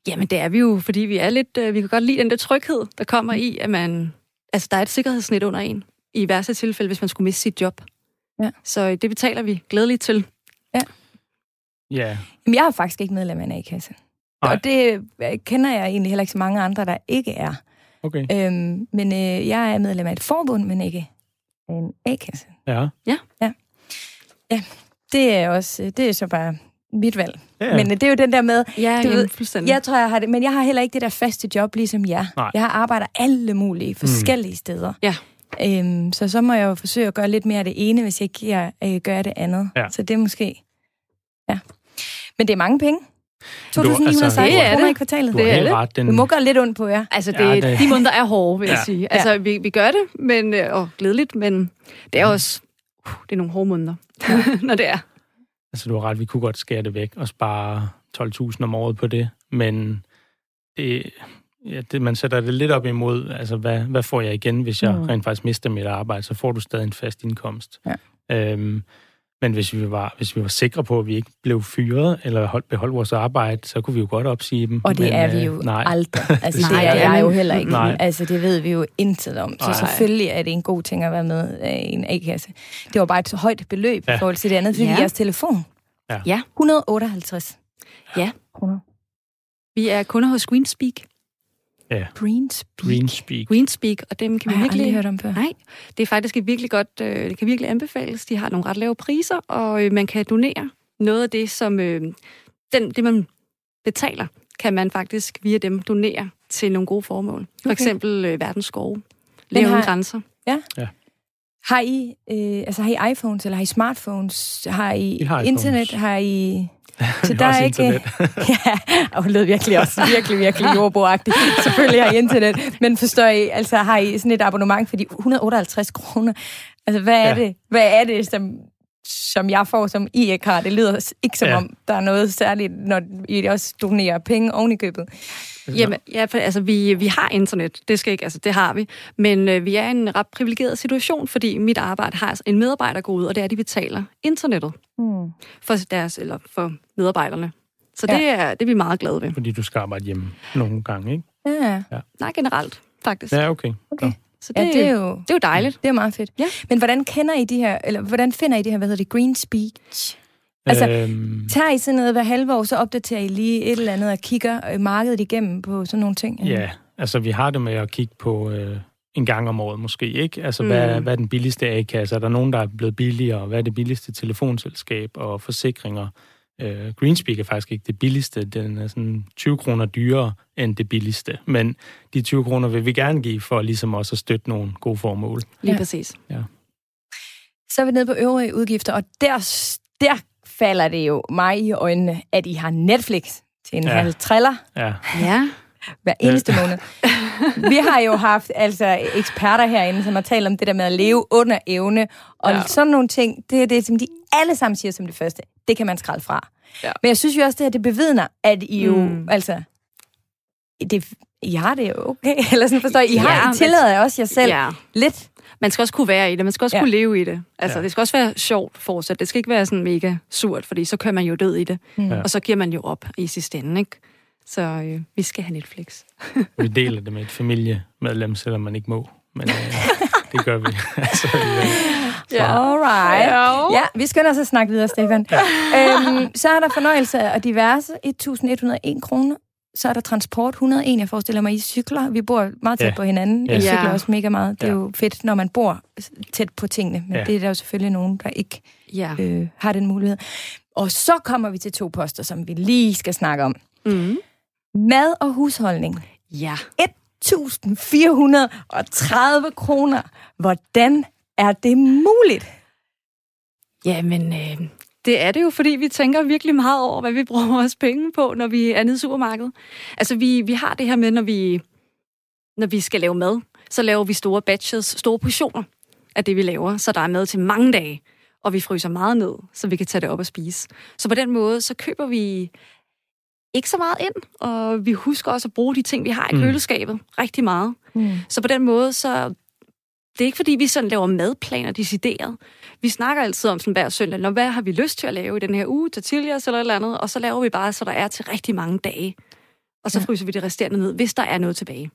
Jamen, det er vi jo, fordi vi er lidt... Øh, vi kan godt lide den der tryghed, der kommer i, at man... Altså, der er et sikkerhedsnet under en. I værste tilfælde, hvis man skulle miste sit job. Ja. Så øh, det betaler vi glædeligt til. Ja, Jamen, jeg er faktisk ikke medlem af en A-kasse. Nej. Og det øh, kender jeg egentlig heller ikke så mange andre, der ikke er. okay. Øhm, men øh, jeg er medlem af et forbund, men ikke af en A-kasse. Ja. Det er også, øh, det er så bare mit valg. ja. Ja. Men øh, det er jo den der med, Ja, Du jamen, ved, jeg tror, jeg har det, men jeg har heller ikke det der faste job, ligesom jer. Nej. Jeg har arbejdet alle mulige forskellige steder. Ja. Øhm, så så må jeg jo forsøge at gøre lidt mere af det ene, hvis jeg ikke jeg, øh, gør det andet. Ja. Så det er måske... Ja. Men det er mange penge. 2.916 altså- Det er kroner det. i kvartalet. Du har det er helt ret. Den, Det må gøre lidt ondt på jer. Altså, det, Ja, ja, det- de måneder er hårde, vil ja. Ja. jeg sige. Altså, vi, vi gør det, men, øh, og glædeligt, men det er også... Uh, det er nogle hårde måneder, [laughs] når det er. Altså, du har ret, vi kunne godt skære det væk og spare 12.000 om året på det, men det, ja, det, man sætter det lidt op imod, altså, hvad, hvad får jeg igen, hvis jeg mm. rent faktisk mister mit arbejde, så får du stadig en fast indkomst. Ja. Øhm, men hvis vi, var, hvis vi var sikre på, at vi ikke blev fyret eller holdt, beholdt vores arbejde, så kunne vi jo godt opsige dem. Og det men, er vi øh, jo nej. aldrig. [laughs] Altså, det Nej, er det er jeg jo heller ikke. Nej. Altså, det ved vi jo intet om. Så Nej. selvfølgelig er det en god ting at være med øh, i en A-kasse. Det var bare et så højt beløb ja. I forhold til det andet, fordi Ja. jeres telefon. Ja. Ja. 158 Ja. kroner. Vi er kunder hos Greenspeak. Greenspeak. Greenspeak. Greenspeak, og dem kan vi Har jeg aldrig virkelig... hørt om før. Nej, det er faktisk et virkelig godt, øh, det kan virkelig anbefales. De har nogle ret lave priser, og øh, man kan donere noget af det, som øh, den, det man betaler, kan man faktisk via dem donere til nogle gode formål. For Okay. eksempel øh, verdens skove. Lever har- grænser. Har I, øh, altså har I iPhones, eller har I smartphones? Har I, Vi har iPhones. internet? Har I... Så [laughs] der er ikke... internet. [laughs] ja, og det lød virkelig også virkelig, virkelig jordboagtigt. Selvfølgelig har I internet, men forstår I, altså har I sådan et abonnement for de 158 kroner? Altså, hvad er Ja. det, hvad er det som, som jeg får, som I ikke har? Det lyder ikke som Ja. om, der er noget særligt, når I også donerer penge oven i købet. Jamen, ja, for, altså, vi, vi har internet. Det skal ikke, altså, det har vi. Men øh, vi er i en ret privilegeret situation, fordi mit arbejde har en medarbejder gå ud, og det er, at de betaler internettet Hmm. for deres, eller for medarbejderne. Så Ja. det, er, det er vi meget glade ved. Fordi du skal arbejde hjemme nogle gange, ikke? Ja, Nej, generelt, faktisk. Ja, okay. okay. Så det, Ja, det er jo... det er jo dejligt. Det er meget fedt. Ja. Men hvordan kender I de her, eller hvordan finder I det her, hvad hedder det, green speech? Altså, øhm, Tager I sådan noget hver halve år, så opdaterer I lige et eller andet og kigger øh, markedet igennem på sådan nogle ting? Ja, altså vi har det med at kigge på øh, en gang om året måske, ikke? Altså Mm. hvad, hvad er den billigste A-kasse? Er der nogen, der er blevet billigere? Hvad er det billigste telefonselskab og forsikringer? Øh, Greenspeak er faktisk ikke det billigste. Den er sådan 20 kroner dyrere end det billigste. Men de 20 kroner vil vi gerne give for ligesom også at støtte nogle gode formål. Lige Ja. præcis. Så er vi nede på øvrige udgifter, og der, der falder det jo mig i øjnene, at I har Netflix til en ja. Ja. halv triller Ja, Ja. hver eneste måned. Vi har jo haft altså eksperter herinde, som har talt om det der med at leve under evne, og ja. Ja. sådan nogle ting, det er det, som de alle sammen siger som det første. Det kan man skralde fra. Ja. Men jeg synes jo også, det her, det bevidner, at I jo, mm. Altså, det, I har det jo okay, [laughs] eller sådan forstår I, I, har, Ja, I men- tillader jer også jer selv ja. lidt. Man skal også kunne være i det. Man skal også Ja. kunne leve i det. Altså, Ja. det skal også være sjovt fortsat. Det skal ikke være sådan mega surt, fordi så kører man jo død i det. Mm. Ja. Og så giver man jo op i sidste ende, ikke? Så øh, vi skal have Netflix. [laughs] vi deler det med et familiemedlem, selvom man ikke må. Men øh, det gør vi. [laughs] altså, øh, Ja. Alright. Ja. Ja, vi skynder os at snakke videre, Stefan. Ja. Øhm, så er der fornøjelse og diverse, 1.101 kroner. Så er der transport, 101. Jeg forestiller mig, I cykler. Vi bor meget tæt Ja. på hinanden. Ja. Jeg cykler Ja. også mega meget. Det er Ja. jo fedt, når man bor tæt på tingene. Men Ja. det er der jo selvfølgelig nogen, der ikke Ja. øh, har den mulighed. Og så kommer vi til to poster, som vi lige skal snakke om. Mm. Mad og husholdning. Ja. 1.430 kroner. Hvordan er det muligt? Jamen, øh, det er det jo, fordi vi tænker virkelig meget over, hvad vi bruger vores penge på, når vi er nede i supermarkedet. Altså, vi, vi har det her med, når vi, når vi skal lave mad, så laver vi store batches, store portioner af det, vi laver, så der er mad til mange dage, og vi fryser meget ned, så vi kan tage det op og spise. Så på den måde, så køber vi ikke så meget ind, og vi husker også at bruge de ting, vi har i Mm. køleskabet rigtig meget. Mm. Så på den måde, så det er ikke fordi, vi sådan laver madplaner decideret. Vi snakker altid om sådan hver søndag, når hvad har vi lyst til at lave i den her uge, tortillas eller et eller andet, og så laver vi bare, så der er til rigtig mange dage. Og så Ja. fryser vi det resterende ned, hvis der er noget tilbage.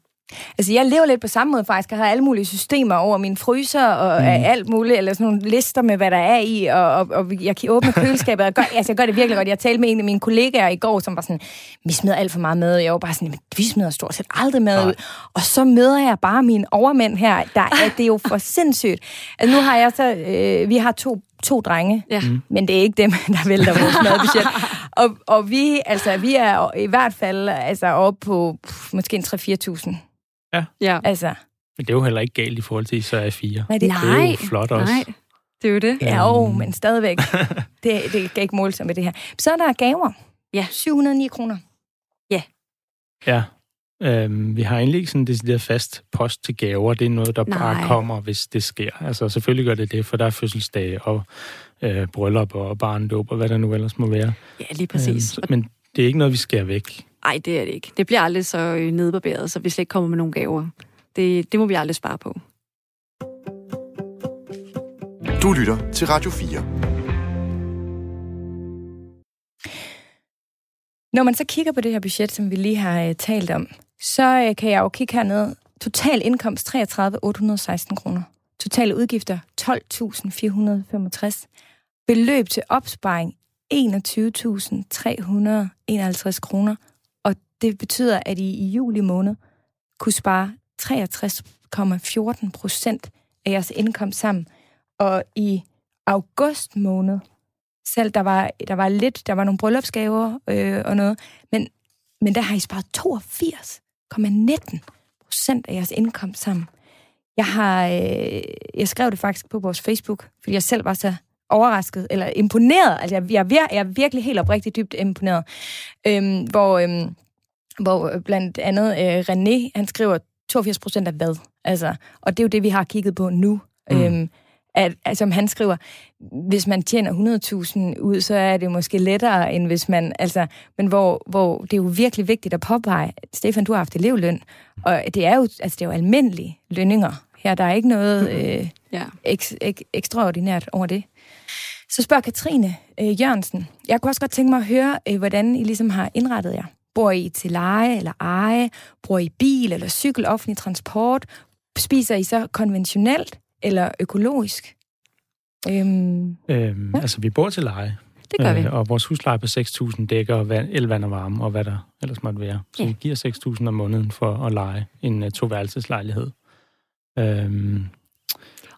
Altså, jeg lever lidt på samme måde faktisk. Jeg har alle mulige systemer over min fryser og mm. alt muligt, eller sådan nogle lister med, hvad der er i, og, og, og jeg kan åbne køleskabet. Og gør, altså, jeg gør det virkelig godt. Jeg talte med en af mine kollegaer i går, som var sådan, vi smider alt for meget mad. Jeg var bare sådan, "Men vi smider stort set aldrig mad ud. Og så møder jeg bare mine overmænd her. Der er, det er jo for [laughs] sindssygt. Altså, nu har jeg så, øh, vi har to to drenge, Ja. Mm. men det er ikke dem, der vælter vores [laughs] madbudget. Og, og vi, altså, vi er i hvert fald altså, oppe på pff, måske en 3-4.000. Ja. Altså, Men det er jo heller ikke galt i forhold til så er fire. nej, det, Det er jo flot også. Nej, det er jo det. Ja, jo, men stadigvæk. [laughs] det, det kan ikke måle sig med det her. Så er der gaver. Ja. 709 kroner. Ja. Øhm, vi har egentlig ikke sådan en decideret fast post til gaver. Det er noget, der Nej. bare kommer, hvis det sker. Altså selvfølgelig gør det det, for der er fødselsdage og øh, bryllup og barndåb og hvad der nu ellers må være. Ja, lige præcis. Øhm, så- men det er ikke noget, vi skærer væk. Nej, det er det ikke. Det bliver aldrig så øh, nedbarberet, så vi slet ikke kommer med nogle gaver. Det, det må vi aldrig spare på. Du lytter til Radio 4. Når man så kigger på det her budget, som vi lige har uh, talt om, så uh, kan jeg jo kigge hernede. Total indkomst 33.816 kroner. Totale udgifter 12.465. Beløb til opsparing 21.351 kroner. Det betyder, at I i juli måned kunne spare 63,14 procent af jeres indkomst sammen. Og i august måned, selv der var, der var lidt, der var nogle bryllupsgaver øh, og noget, men, men der har I sparet 82,19 procent af jeres indkomst sammen. Jeg har, øh, jeg skrev det faktisk på vores Facebook, fordi jeg selv var så overrasket, eller imponeret, altså jeg, jeg, er jeg er virkelig helt oprigtigt dybt imponeret, øhm, hvor, øhm, hvor blandt andet øh, René, han skriver 82 procent af hvad? Altså, og det er jo det, vi har kigget på nu. Mm. Øhm, at, altså, som han skriver, hvis man tjener 100.000 ud, så er det måske lettere, end hvis man, altså, men hvor, hvor det er jo virkelig vigtigt at påpege, Stefan, du har haft elevløn, og det er jo, altså, det er jo almindelige lønninger. Her der er ikke noget øh, Ja. eks, ek, ekstraordinært over det. Så spørger Katrine øh, Jørgensen, jeg kunne også godt tænke mig at høre, øh, hvordan I ligesom har indrettet jer. Bor I til leje eller eje? Bor I bil eller cykel, offentlig transport? Spiser I så konventionelt eller økologisk? Øhm, Øhm, Ja. Altså, vi bor til leje, Det gør vi. øh, og vores husleje på 6.000 dækker vand, el, vand og varme, og hvad der ellers måtte være. Så Ja. vi giver 6.000 om måneden for at lege en uh, toværelseslejlighed. Øhm,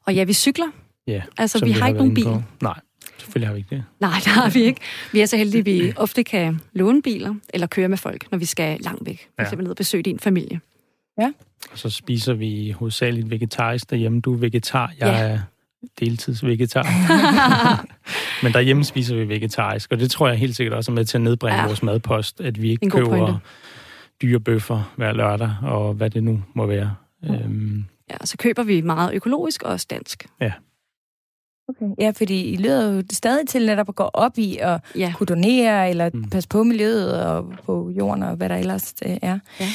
Og ja, vi cykler. ja, Altså, som vi har været ikke nogen bil. på. Nej, selvfølgelig har vi ikke det. Nej, det har vi ikke. Vi er så heldige, at vi ofte kan låne biler eller køre med folk, når vi skal langt væk. For Ja. eksempel ned og besøge din familie. Og så spiser vi hovedsageligt vegetarisk derhjemme. Du er vegetar, jeg Ja. er deltidsvegetar. [laughs] Men derhjemme spiser vi vegetarisk, og det tror jeg helt sikkert også er med til at nedbringe Ja. ja. vores madpost, at vi ikke køber pointe. dyre bøffer hver lørdag, og hvad det nu må være. Øhm, Ja, så køber vi meget økologisk og også dansk. Okay. Ja, fordi I lyder jo stadig til netop at gå op i at Ja, kunne donere, eller Mm. passe på miljøet og på jorden og hvad der ellers øh, er. Ja.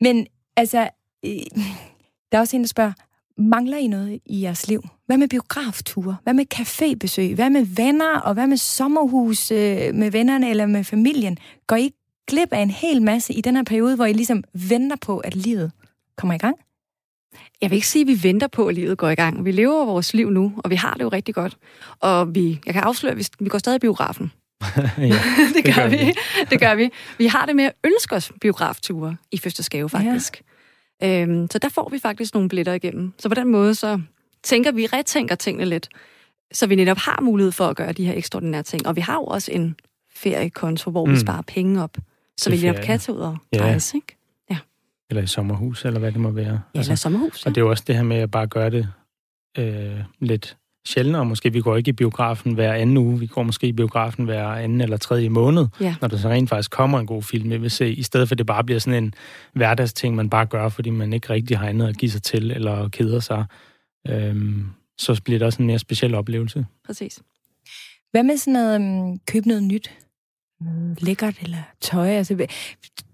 Men altså, øh, [laughs] der er også en, der spørger, mangler I noget i jeres liv? Hvad med biografture? Hvad med cafébesøg? Hvad med venner? Og hvad med sommerhus øh, med vennerne eller med familien? Går I glip af en hel masse i den her periode, hvor I ligesom venter på, at livet kommer i gang? Jeg vil ikke sige, at vi venter på, at livet går i gang. Vi lever vores liv nu, og vi har det jo rigtig godt. Og vi, jeg kan afsløre, at vi, går stadig i biografen. [laughs] ja. [laughs] det, gør gør vi. vi. [laughs] det gør vi. Vi har det med at ønske os biografture i første skave, faktisk. Ja. Øhm, så der får vi faktisk nogle billetter igennem. Så på den måde, så tænker vi, retænker tingene lidt, så vi netop har mulighed for at gøre de her ekstraordinære ting. Og vi har jo også en feriekonto, hvor mm. vi sparer penge op, Så vi lige kan tage ud og Ja. rejse, ikke? Eller i sommerhus, eller hvad det må være. Ja, eller sommerhus. Og det er jo også det her med at bare gøre det øh, lidt sjældnere. Måske vi går ikke i biografen hver anden uge. Vi går måske i biografen hver anden eller tredje måned, Ja. når der så rent faktisk kommer en god film, jeg vil se. I stedet for, at det bare bliver sådan en hverdagsting, man bare gør, fordi man ikke rigtig har andet at give sig til, eller keder sig. Øhm, så bliver det også en mere speciel oplevelse. Præcis. Hvad med sådan noget, um, købe noget nyt? Lækkert eller tøj? Altså,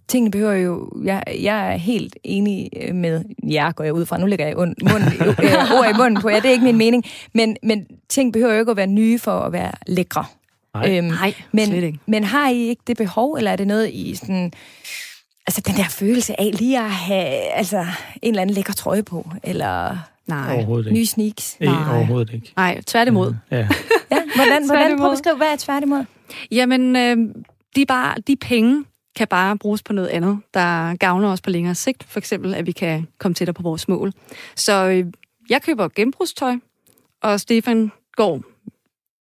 tingene behøver jo... Jeg, jeg er helt enig øh, med jer, går jeg ud fra. Nu lægger jeg und, mund, øh, ord i munden på jer. Det er ikke min mening. Men, men ting behøver jo ikke at være nye for at være lækre. Nej. Øhm, Nej, men, slet ikke. men har I ikke det behov, eller er det noget i sådan... Altså den der følelse af lige at have altså, en eller anden lækker trøje på, eller Nej. Overhovedet ikke. nye sneaks? Ikke, Nej. overhovedet ikke. Nej, tværtimod. Ja. Ja, hvordan, hvordan, prøv Tværtimod. at beskrive, hvad er tværtimod? Jamen, øh, de, bare, de penge kan bare bruges på noget andet, der gavner os på længere sigt. For eksempel, at vi kan komme tættere på vores mål. Så øh, jeg køber genbrugstøj, og Stefan går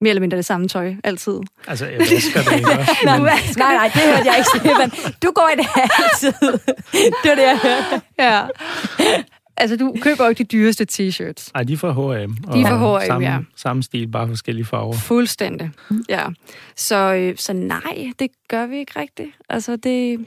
mere eller mindre det samme tøj altid. Altså, jeg vasker det ikke også. [laughs] Men- nej, nej, det hørte jeg ikke, Stefan. Du går i det altid. [laughs] Det var det, jeg hørte. Ja. Altså, du køber jo ikke de dyreste t-shirts. Ej, de er fra H&M. De er fra H&M, samme, ja. Samme stil, bare forskellige farver. Fuldstændig. Ja. Så, øh, så nej, det gør vi ikke rigtigt. Altså, det...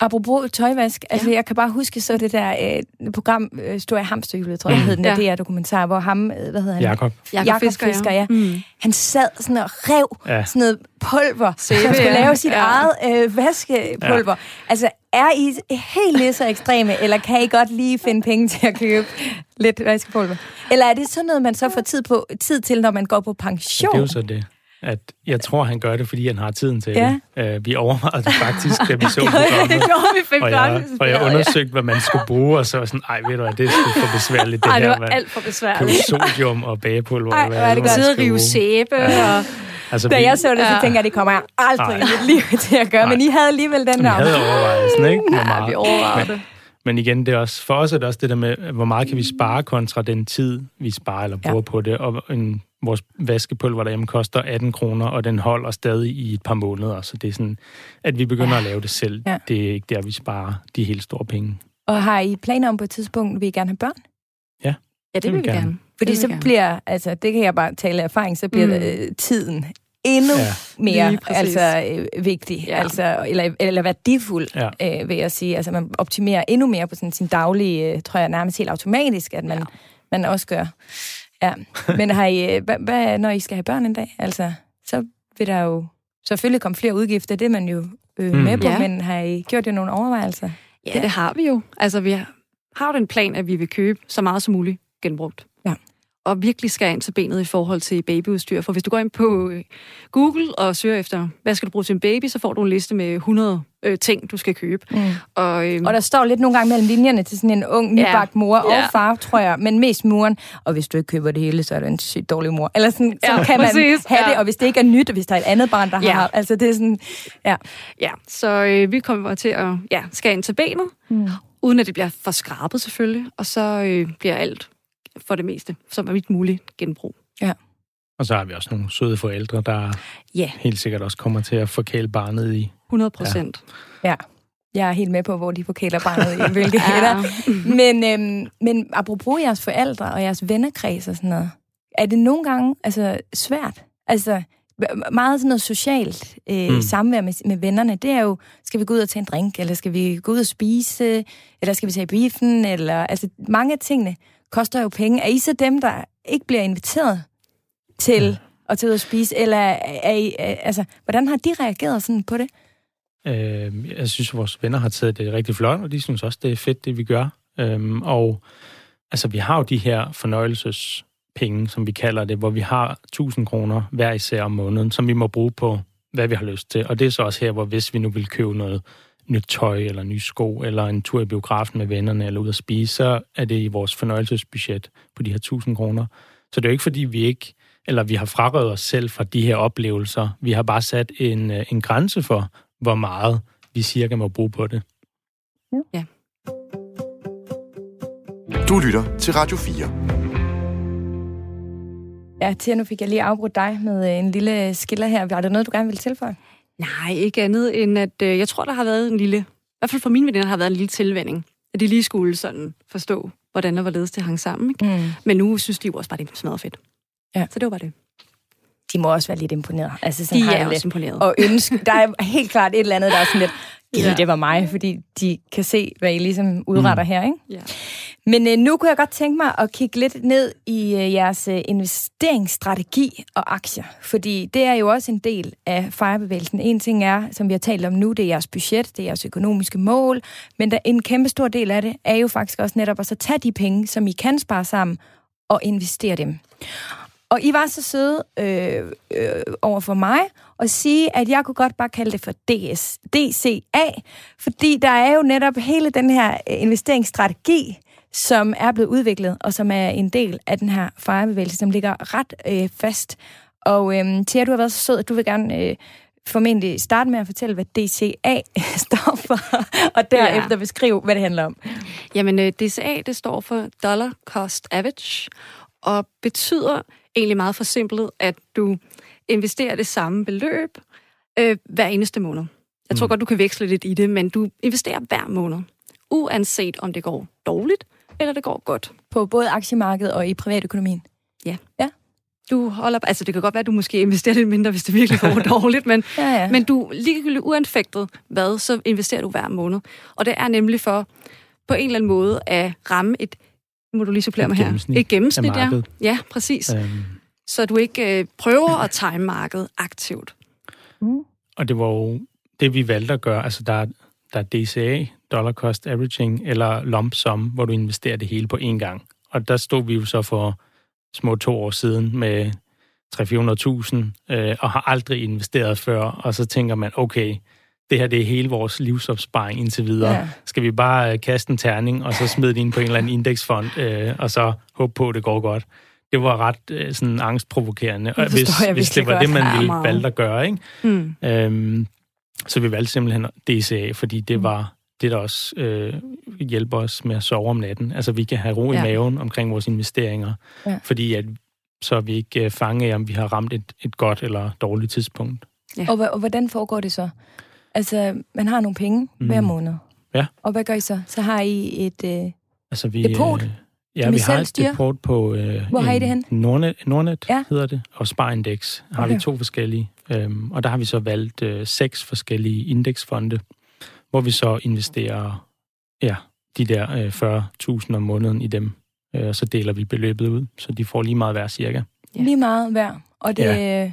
Apropos tøjvask, altså Ja. jeg kan bare huske så det der øh, program, øh, Store Hamsterhjulet, tror jeg, Mm. hed den der Ja. DR-dokumentar, hvor ham, øh, hvad hedder han? Jakob. Jakob Fisker, ja. Mm. Han sad sådan og rev Ja. sådan noget pulver, Sæbe, som skulle ja. lave sit Ja. eget øh, vaskepulver. Altså, er I helt lige så ekstreme, eller kan I godt lige finde penge til at købe lidt vaskepulver? Eller er det sådan noget, man så får tid, på, tid til, når man går på Så pension? det er jo så det. At jeg tror, han gør det, fordi han har tiden til Ja. det. Uh, vi overvejede det faktisk, da vi [laughs] så det programmet. gjorde vi fik Og jeg, og jeg undersøgte, hvad man skulle bruge, og så var sådan, ej, ved du hvad, det er sgu for besværligt, det Ej, det her. var mand. alt for besværligt. sodium og bagepulver. Ej, hvad er det man godt. skal Sidde og rive sæbe, og... Altså, Da vi, jeg så det, så Ja. tænker jeg, det kommer jeg aldrig i mit liv til at gøre. Nej. Men I havde alligevel den vi der. havde overvejelsen, ikke? Hvor Ja, meget. vi overvejede det. Men igen, det er også, for os er det også det der med, hvor meget kan vi spare kontra den tid, vi sparer eller bruger Ja. på det. Og en, vores vaskepulver derhjemme koster 18 kroner, og den holder stadig i et par måneder. Så det er sådan, at vi begynder at lave det selv. Ja. Det er ikke der, vi sparer de helt store penge. Og har I planer om på et tidspunkt, vil I gerne have børn? Ja, det vil vi gerne. Fordi vil så gerne. bliver, altså det kan jeg bare tale af erfaring, så bliver Mm. mm. øh, tiden endnu Ja. ja. mere altså, øh, vigtig, Ja. ja. altså, eller, eller værdifuld, Ja. ja. øh, vil jeg sige. Altså man optimerer endnu mere på sådan sin daglige, øh, tror jeg nærmest helt automatisk, at man, Ja. ja. man også gør. Ja. Men har I, øh, hvad, hvad, når I skal have børn en dag, altså, så vil der jo selvfølgelig komme flere udgifter, det er man jo øh, Mm. med på, Ja. ja. men har I gjort jer nogle overvejelser? Ja, det har vi jo. Altså, vi har har jo den plan, at vi vil købe så meget som muligt genbrugt. Og virkelig skal ind til benet i forhold til babyudstyr. For hvis du går ind på øh, Google og søger efter, hvad skal du bruge til en baby, så får du en liste med 100 øh, ting, du skal købe. Mm. Og, øh, Og der står lidt nogle gange mellem linjerne til sådan en ung, nybagt mor og Ja. far, tror jeg, men mest moren. Og hvis du ikke køber det hele, så er du en sygt dårlig mor. Eller sådan, så Ja, kan man præcis. have Ja. det, og hvis det ikke er nyt, og hvis der er et andet barn, der Ja. har, altså det er sådan, ja. ja, så øh, vi kommer til at ja, skære ind til benet, Mm. uden at det bliver for skrabet selvfølgelig. Og så øh, bliver alt for det meste, som er mit muligt genbrug. Og så har vi også nogle søde forældre, der Ja. helt sikkert også kommer til at forkæle barnet i. 100 procent. ja. Jeg er helt med på, hvor de forkæler barnet i, hvilke [laughs] hætter. Men, øhm, men apropos jeres forældre og jeres vennekreds og sådan noget, er det nogle gange altså, svært? Altså, meget sådan noget socialt øh, Mm. mm. samvær med, med vennerne, det er jo, skal vi gå ud og tage en drink, eller skal vi gå ud og spise, eller skal vi tage i biffen, eller, altså mange af tingene koster jo penge. Er I så dem, der ikke bliver inviteret til Ja. at tage ud og spise, eller er I, altså, hvordan har de reageret sådan på det? Øh, jeg synes, vores venner har taget det rigtig flot, og de synes også, det er fedt, det vi gør. Øhm, og altså, vi har jo de her fornøjelsespenge, som vi kalder det, hvor vi har 1000 kroner hver især om måneden, som vi må bruge på, hvad vi har lyst til. Og det er så også her, hvor hvis vi nu vil købe noget nyt tøj, eller nye sko, eller en tur i biografen med vennerne, eller ud at spise, så er det i vores fornøjelsesbudget på de her 1000 kroner. Så det er jo ikke, fordi vi ikke, eller vi har frarøvet os selv fra de her oplevelser. Vi har bare sat en, øh, en grænse for, hvor meget vi cirka må bruge på det. Du lytter til Radio 4. Ja, Tia, nu fik jeg lige afbrudt dig med øh, en lille skiller her. Var der noget, du gerne ville tilføje? Nej, ikke andet end, at øh, jeg tror, der har været en lille, i hvert fald for mine veninder har været en lille tilvænding, at de lige skulle sådan forstå, hvordan og hvorledes det hang sammen. Ikke? Mm. Men nu synes de jo også bare, det er smadret fedt. Ja. Så det var bare det. De må også være lidt imponeret. Altså, sådan De har er jeg også lidt. imponeret. Og ønske. Der er helt klart et eller andet, der er sådan lidt, Ja. det var mig, fordi de kan se, hvad I ligesom udretter mm. her, ikke? Ja. Men øh, nu kunne jeg godt tænke mig at kigge lidt ned i øh, jeres øh, investeringsstrategi og aktier, fordi det er jo også en del af fejrebevægelsen. En ting er, som vi har talt om nu, det er jeres budget, det er jeres økonomiske mål, men der, en kæmpe stor del af det er jo faktisk også netop at så tage de penge, som I kan spare sammen, og investere dem. Og I var så søde øh, øh, over for mig og sige, at jeg kunne godt bare kalde det for DS, DCA, fordi der er jo netop hele den her øh, investeringsstrategi, som er blevet udviklet, og som er en del af den her fejrebevægelse, som ligger ret øh, fast. Og øh, Thea, du har været så sød, at du vil gerne øh, formentlig starte med at fortælle, hvad DCA [laughs] står for, og derefter Ja. beskrive, hvad det handler om. Jamen, øh, DCA, det står for Dollar Cost Average, og betyder egentlig meget forsimplet, at du investerer det samme beløb øh, hver eneste måned. Jeg tror Mm. godt, du kan veksle lidt i det, men du investerer hver måned, uanset om det går dårligt, eller det går godt. På både aktiemarkedet og i privatøkonomien. Du holder, altså det kan godt være, at du måske investerer lidt mindre, hvis det virkelig går [laughs] dårligt, men, Ja, ja. men du ligegyldigt uanfægtet hvad, så investerer du hver måned. Og det er nemlig for på en eller anden måde at ramme et, må du lige supplere Et mig her, gennemsnit et gennemsnit, ja. ja, præcis. Øhm, Så du ikke øh, prøver at time markedet aktivt. Mm. og det var jo det, vi valgte at gøre. Altså, der, er- der er DCA, Dollar Cost Averaging, eller lump sum, hvor du investerer det hele på én gang. Og der stod vi jo så for små to år siden med 300-400.000, øh, og har aldrig investeret før. Og så tænker man, okay, det her det er hele vores livsopsparing indtil videre. Ja. Skal vi bare øh, kaste en terning, og så smide det ind på en eller anden indeksfond, øh, og så håbe på, at det går godt. Det var ret øh, sådan angstprovokerende, og hvis, jeg hvis det var det, man ville valgte at gøre. Ikke? Mm. Øhm, så vi valgte simpelthen DCA, fordi det Mm. var det, der også øh, hjælper os med at sove om natten. Altså, vi kan have ro i Ja. maven omkring vores investeringer, Ja. fordi at, så er vi ikke øh, fanget af, om vi har ramt et, et godt eller dårligt tidspunkt. Og, hva- og hvordan foregår det så? Altså, man har nogle penge mm. hver måned. Ja. Og hvad gør I så? Så har I et... Øh, Altså, vi, Depot, Øh, ja, vi selv har et styrer? depot på øh, Hvor har I en det henne? Nordnet, Nordnet Ja. hedder det, og Sparindex har Okay. vi to forskellige. Øhm, og der har vi så valgt øh, seks forskellige indeksfonde, hvor vi så investerer ja, de der øh, 40.000 om måneden i dem. Øh, og så deler vi beløbet ud, så de får lige meget hver cirka. ja. Lige meget hver. Og det, Ja. ja.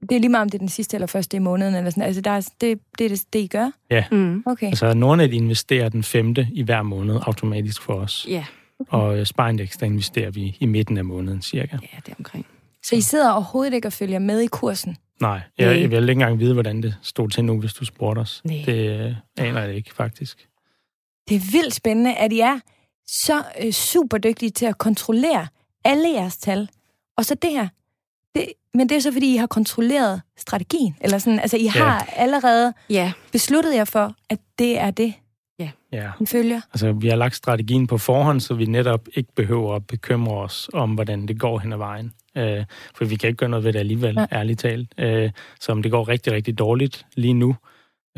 det er lige meget, om det er den sidste eller første i måneden. Eller sådan. Altså, der er, det, det er det, det, I gør? Mm. Okay. Altså Nordnet investerer den femte i hver måned automatisk for os. Ja, Og øh, Sparindex, der investerer vi i midten af måneden cirka. ja, det er omkring. Så I sidder overhovedet ikke og følger med i kursen? Nej, jeg, jeg vil ikke engang vide, hvordan det stod til nu, hvis du spurgte os. Nej. Det øh, aner jeg ikke, faktisk. Det er vildt spændende, at I er så øh, super dygtige til at kontrollere alle jeres tal. Og så det her. Det, men det er så, fordi I har kontrolleret strategien. Eller sådan, altså, I Ja. har allerede Ja, besluttet jer for, at det er det, Ja, I følger. altså vi har lagt strategien på forhånd, så vi netop ikke behøver at bekymre os om, hvordan det går hen ad vejen. Øh, for vi kan ikke gøre noget ved det alligevel, ja. ærligt talt. Øh, så om det går rigtig, rigtig dårligt lige nu,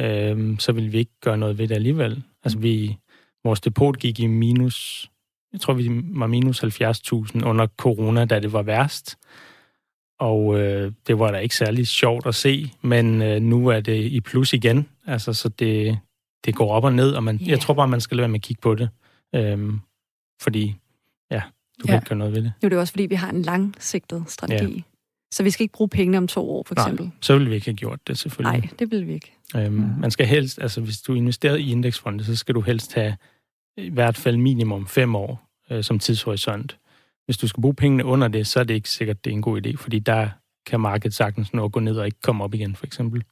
øh, så vil vi ikke gøre noget ved det alligevel. Altså vi, vores depot gik i minus, jeg tror vi var minus 70.000 under corona, da det var værst. Og øh, det var da ikke særlig sjovt at se, men øh, nu er det i plus igen. Altså, så det, det går op og ned, og man, Ja. jeg tror bare, man skal lade være med at kigge på det. Øhm, fordi, ja, du kan Ja. ikke gøre noget ved det. nu er det også, fordi vi har en langsigtet strategi. Ja. Så vi skal ikke bruge pengene om to år, for eksempel. Nej, så ville vi ikke have gjort det, selvfølgelig. Nej, det vil vi ikke. Øhm, Man skal helst, altså hvis du investerer i indeksfonde, så skal du helst have i hvert fald minimum fem år øh, som tidshorisont. Hvis du skal bruge pengene under det, så er det ikke sikkert, det er en god idé, fordi der kan markedet sagtens nå at gå ned og ikke komme op igen, for eksempel.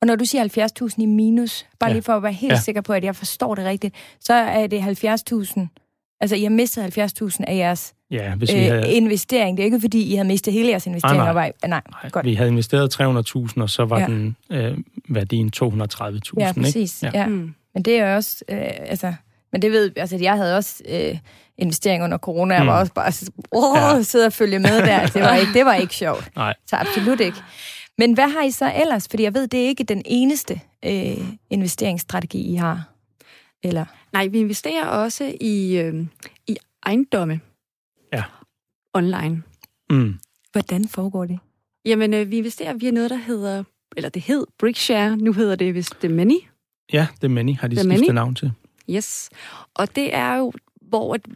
Og når du siger 70.000 i minus, bare Ja. lige for at være helt Ja. ja. sikker på, at jeg forstår det rigtigt, så er det 70.000, altså I har mistet 70.000 af jeres Ja, hvis vi øh, havde, investering. Det er ikke, fordi I har mistet hele jeres investering. nej. og var, nej, nej, godt. vi havde investeret 300.000, og så var Ja. den øh, værdien 230.000, Ja, ikke? præcis. Ja. Ja. Ja. Mm. Men det er også, øh, altså, men det ved, altså jeg havde også øh, investering under corona, jeg Mm. var også bare, åh, ja. sidde og følge med der. Det var ikke, det var ikke sjovt. Nej. Så absolut ikke. Men hvad har I så ellers? Fordi jeg ved, det er ikke den eneste øh, investeringsstrategi, I har. Eller? Nej, vi investerer også i, øh, i ejendomme. Ja. Online. Mm. Hvordan foregår det? Jamen, øh, vi investerer via noget, der hedder, eller det hed Brickshare, nu hedder det vist The Many. Ja, det er Many, har de The skiftet Many. navn til. Yes. Og det er jo, hvor et,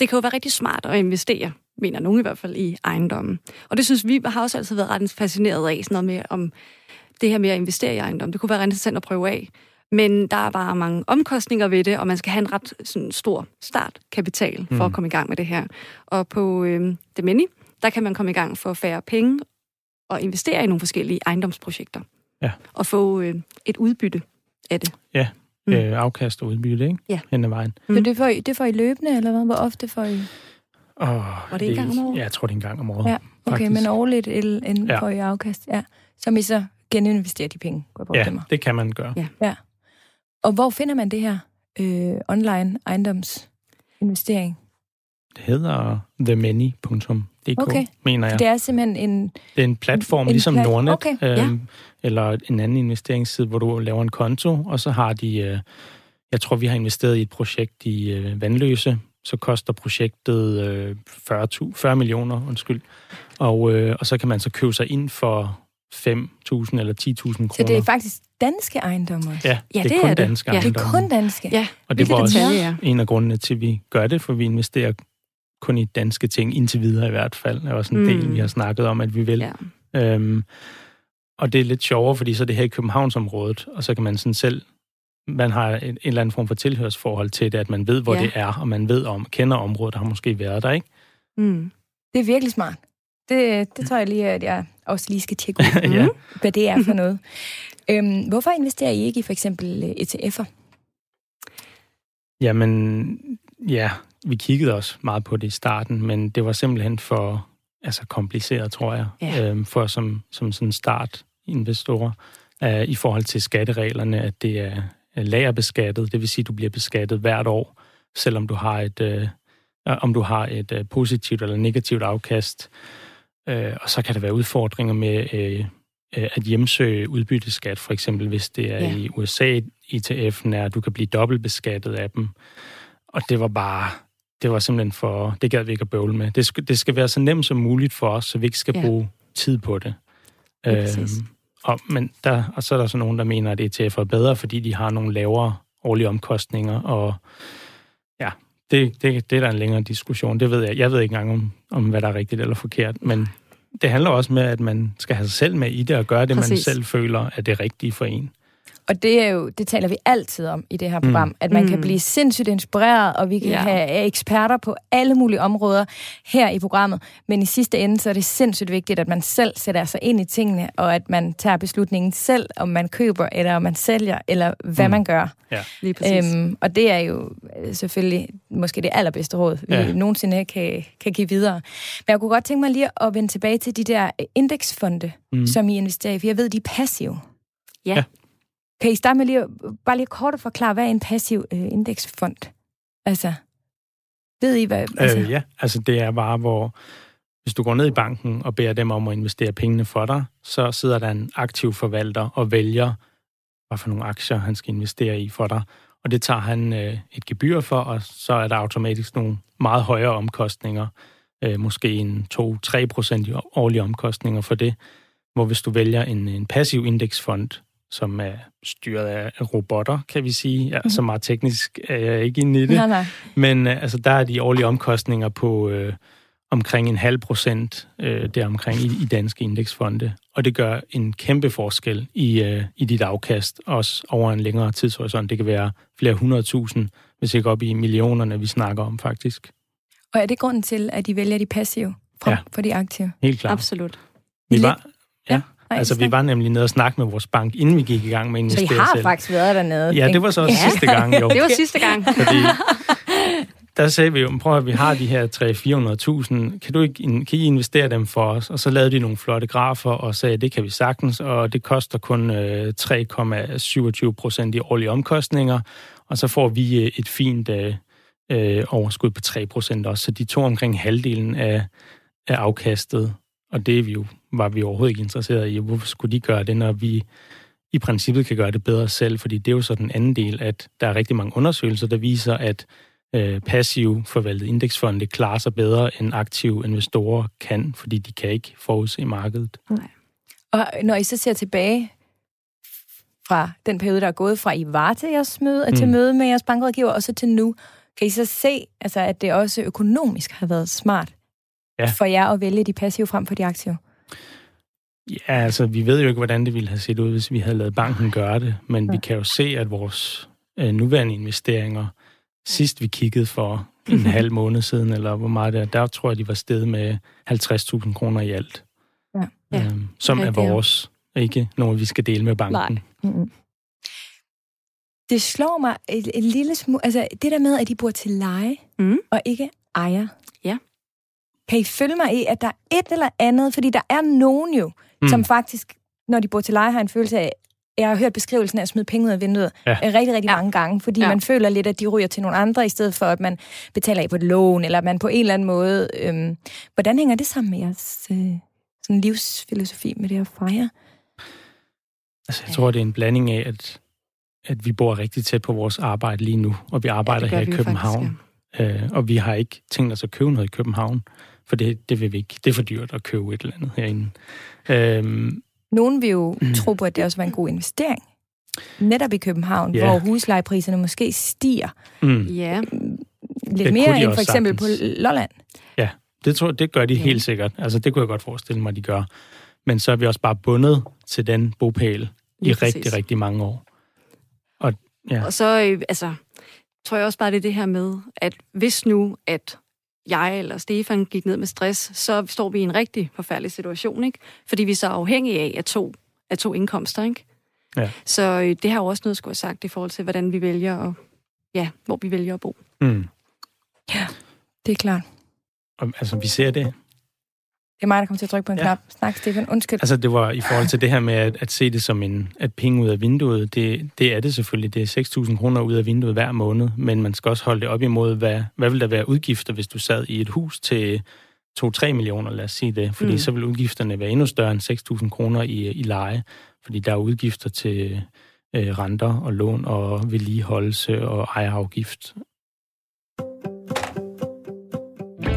det kan jo være rigtig smart at investere, mener nogen i hvert fald, i ejendommen. Og det synes vi har også altid været ret fascineret af, sådan noget med, om det her med at investere i ejendom. Det kunne være ret interessant at prøve af. Men der er bare mange omkostninger ved det, og man skal have en ret sådan, stor startkapital for mm. at komme i gang med det her. Og på øh, Demeni, der kan man komme i gang for færre penge og investere i nogle forskellige ejendomsprojekter. Ja. Og få øh, et udbytte af det. Ja, Mm. øh, afkast og udbytte, ikke? Ja. Hen ad vejen. Mm. Men det får, I, det får I løbende, eller hvad? Hvor ofte får I? Oh, Var det en gang om året? Ja, jeg tror, det er en gang om året. Ja, okay, faktisk. men årligt el- en Ja. får I afkast. Ja. Som I så geninvesterer de penge, går jeg Ja, på mig. det kan man gøre. Ja. Og hvor finder man det her øh, online ejendomsinvestering? Det hedder themany.dk, Okay. mener jeg. Det er simpelthen en... Det er en platform, En ligesom plat- Nordnet, okay, ja. øhm, eller en anden investeringsside, hvor du laver en konto, og så har de, øh, jeg tror, vi har investeret i et projekt i øh, Vandløse, så koster projektet øh, 40, 40 millioner, undskyld, og, øh, og så kan man så købe sig ind for 5.000 eller 10.000 kroner. Så det er faktisk danske ejendomme også? Ja, Ja, det er det kun er det. danske Ja. Det er ejendomme. kun danske? Ja, Og det hvilke var også detaljer, en af grundene til, at vi gør det, for vi investerer kun i danske ting, indtil videre i hvert fald. Det er også en Mm. del, vi har snakket om, at vi vil. ja. Øhm, og det er lidt sjovere, fordi så er det her i Københavnsområdet, og så kan man sådan selv, man har en, en eller anden form for tilhørsforhold til det, at man ved, hvor Ja. det er, og man ved om, kender området, og har måske været der, ikke? Mm. Det er virkelig smart. Det, det tror jeg lige, at jeg også lige skal tjekke [laughs] ud, ja. hvad det er for noget. Øhm, hvorfor investerer I ikke i for eksempel øh, ETF'er? Jamen, ja, vi kiggede også meget på det i starten, men det var simpelthen for altså, kompliceret, tror jeg, Ja. øhm, for som, som sådan startinvestor øh, i forhold til skattereglerne, at det er er lagerbeskattet, det vil sige, at du bliver beskattet hvert år, selvom du har et, øh, om du har et øh, positivt eller negativt afkast. Øh, og så kan der være udfordringer med øh, øh, at hjemsøge udbytteskat, for eksempel hvis det er Ja. ja. i USA, ITF'en er, at du kan blive dobbeltbeskattet af dem. Og det var bare, det var simpelthen for, det gad vi ikke at bøvle med. Det skal, det skal være så nemt som muligt for os, så vi ikke skal Ja. ja. bruge tid på det. Lige præcis. og, men der, og så er der så nogen, der mener, at ETF er bedre, fordi de har nogle lavere årlige omkostninger, og ja, det, det, det er der en længere diskussion. Det ved jeg. Jeg ved ikke engang om, om, hvad der er rigtigt eller forkert, men det handler også med, at man skal have sig selv med i det og gøre det, Præcis. man selv føler er det rigtige for en. Og det er jo, det taler vi altid om i det her program, mm. at man mm. kan blive sindssygt inspireret, og vi kan Ja. ja. have eksperter på alle mulige områder her i programmet. Men i sidste ende, så er det sindssygt vigtigt, at man selv sætter sig ind i tingene, og at man tager beslutningen selv, om man køber, eller om man sælger, eller hvad mm. Man gør. Lige præcis. Øhm, og det er jo øh, selvfølgelig måske det allerbedste råd, vi ja. Ja. nogensinde kan, kan give videre. Men jeg kunne godt tænke mig lige at vende tilbage til de der øh, indeksfonde. Mm. som I investerer i, for jeg ved, de er passive. Ja. Ja. Kan I starte med lige, bare lige kort at forklare, hvad er en passiv øh, indeksfond? Altså, ved I hvad? Altså, Øh, ja, altså det er bare, hvor hvis du går ned i banken og beder dem om at investere pengene for dig, så sidder der en aktiv forvalter og vælger, hvad for nogle aktier han skal investere i for dig. Og det tager han øh, et gebyr for, og så er der automatisk nogle meget højere omkostninger, øh, måske en 2-3 procent i årlige omkostninger for det. Hvor hvis du vælger en, en passiv indeksfond, som er styret af robotter, kan vi sige. Ja, så meget teknisk er jeg ikke inde i det. Nej, nej. Men øh, altså, der er de årlige omkostninger på øh, omkring en halv procent øh, der omkring i, i danske indeksfonde. Og det gør en kæmpe forskel i, øh, i dit afkast, også over en længere tidshorisont. Det kan være flere hundredtusind, hvis ikke op i millionerne, vi snakker om faktisk. Og er det grunden til, at de vælger de passive frem ja. Ja. for de aktive? Helt klart. Absolut. Vi var, ja, Nej, altså, vi var nemlig nede og snakke med vores bank, inden vi gik i gang med at Så I har selv. faktisk været dernede? Ja, det var så også Ja. sidste gang, jo. [laughs] Det var sidste gang. [laughs] Fordi der sagde vi jo, prøv at vi har de her 300-400.000, kan, du ikke, kan I investere dem for os? Og så lavede de nogle flotte grafer og sagde, det kan vi sagtens, og det koster kun øh, 3,27 procent i årlige omkostninger, og så får vi øh, et fint øh, øh, overskud på 3 procent også. Så de tog omkring halvdelen af, af afkastet, og det er vi jo var vi overhovedet ikke interesseret i. Hvorfor skulle de gøre det, når vi i princippet kan gøre det bedre selv? Fordi det er jo så den anden del, at der er rigtig mange undersøgelser, der viser, at øh, passiv forvaltet indeksfonde klarer sig bedre end aktive investorer kan, fordi de kan ikke forudse markedet. Nej. Og når I så ser tilbage fra den periode, der er gået fra I var til jeres møde, mm. til møde med jeres bankrådgiver, og så til nu, kan I så se, altså, at det også økonomisk har været smart ja. for jer at vælge de passive frem for de aktive? Ja, altså, vi ved jo ikke, hvordan det ville have set ud, hvis vi havde lavet banken gøre det, men ja. vi kan jo se, at vores øh, nuværende investeringer, sidst vi kiggede for en [laughs] halv måned siden, eller hvor meget det er, der tror jeg, de var steget med 50.000 kroner i alt. Ja. Øhm, som ja, er vores, ikke noget, vi skal dele med banken. Nej. Mm-hmm. Det slår mig en, en lille smule, altså det der med, at de bor til leje, mm. og ikke ejer. Ja. Kan I følge mig i, at der er et eller andet, fordi der er nogen jo, mm. som faktisk, når de bor til leje, har en følelse af, jeg har hørt beskrivelsen af at smide penge ud af vinduet ja. rigtig, rigtig ja. mange gange, fordi ja. man føler lidt, at de ryger til nogle andre, i stedet for, at man betaler af på et lån, eller at man på en eller anden måde... Øhm, hvordan hænger det sammen med jeres øh, sådan livsfilosofi med det at fejre? Altså, jeg tror, det er en blanding af, at, at vi bor rigtig tæt på vores arbejde lige nu, og vi arbejder ja, her i København. Faktisk, ja. øh, og vi har ikke tænkt os at købe noget i København, for det, det vil vi ikke. Det er for dyrt at købe et eller andet herinde. Øhm, Nogen vil jo mm. tro på, at det også var en god investering. Netop i København, yeah. hvor huslejepriserne måske stiger. Mm. Ja. Lidt det mere end for eksempel sagtens. på Lolland. Ja, det, tror, det gør de ja. helt sikkert. Altså, det kunne jeg godt forestille mig, at de gør. Men så er vi også bare bundet til den bopæl i ja, rigtig, rigtig mange år. Og, ja. og så, øh, altså, tror jeg også bare, det er det her med, at hvis nu, at jeg eller Stefan gik ned med stress, så står vi i en rigtig forfærdelig situation, ikke? Fordi vi er så afhængige af, at to, af to indkomster, ikke? Ja. Så øh, det har jo også noget, skulle have sagt, i forhold til, hvordan vi vælger, og ja, hvor vi vælger at bo. Mm. Ja, det er klart. Altså, vi ser det det er mig, der kommer til at trykke på en ja. knap. Snak, Stefan. Undskyld. Altså, det var i forhold til det her med at, at se det som en at penge ud af vinduet. Det, det er det selvfølgelig. Det er 6.000 kroner ud af vinduet hver måned, men man skal også holde det op imod, hvad, hvad vil der være udgifter, hvis du sad i et hus til 2-3 millioner, lad os sige det. Fordi mm. så vil udgifterne være endnu større end 6.000 kroner i, i leje. Fordi der er udgifter til øh, renter og lån og vedligeholdelse og ejerafgift.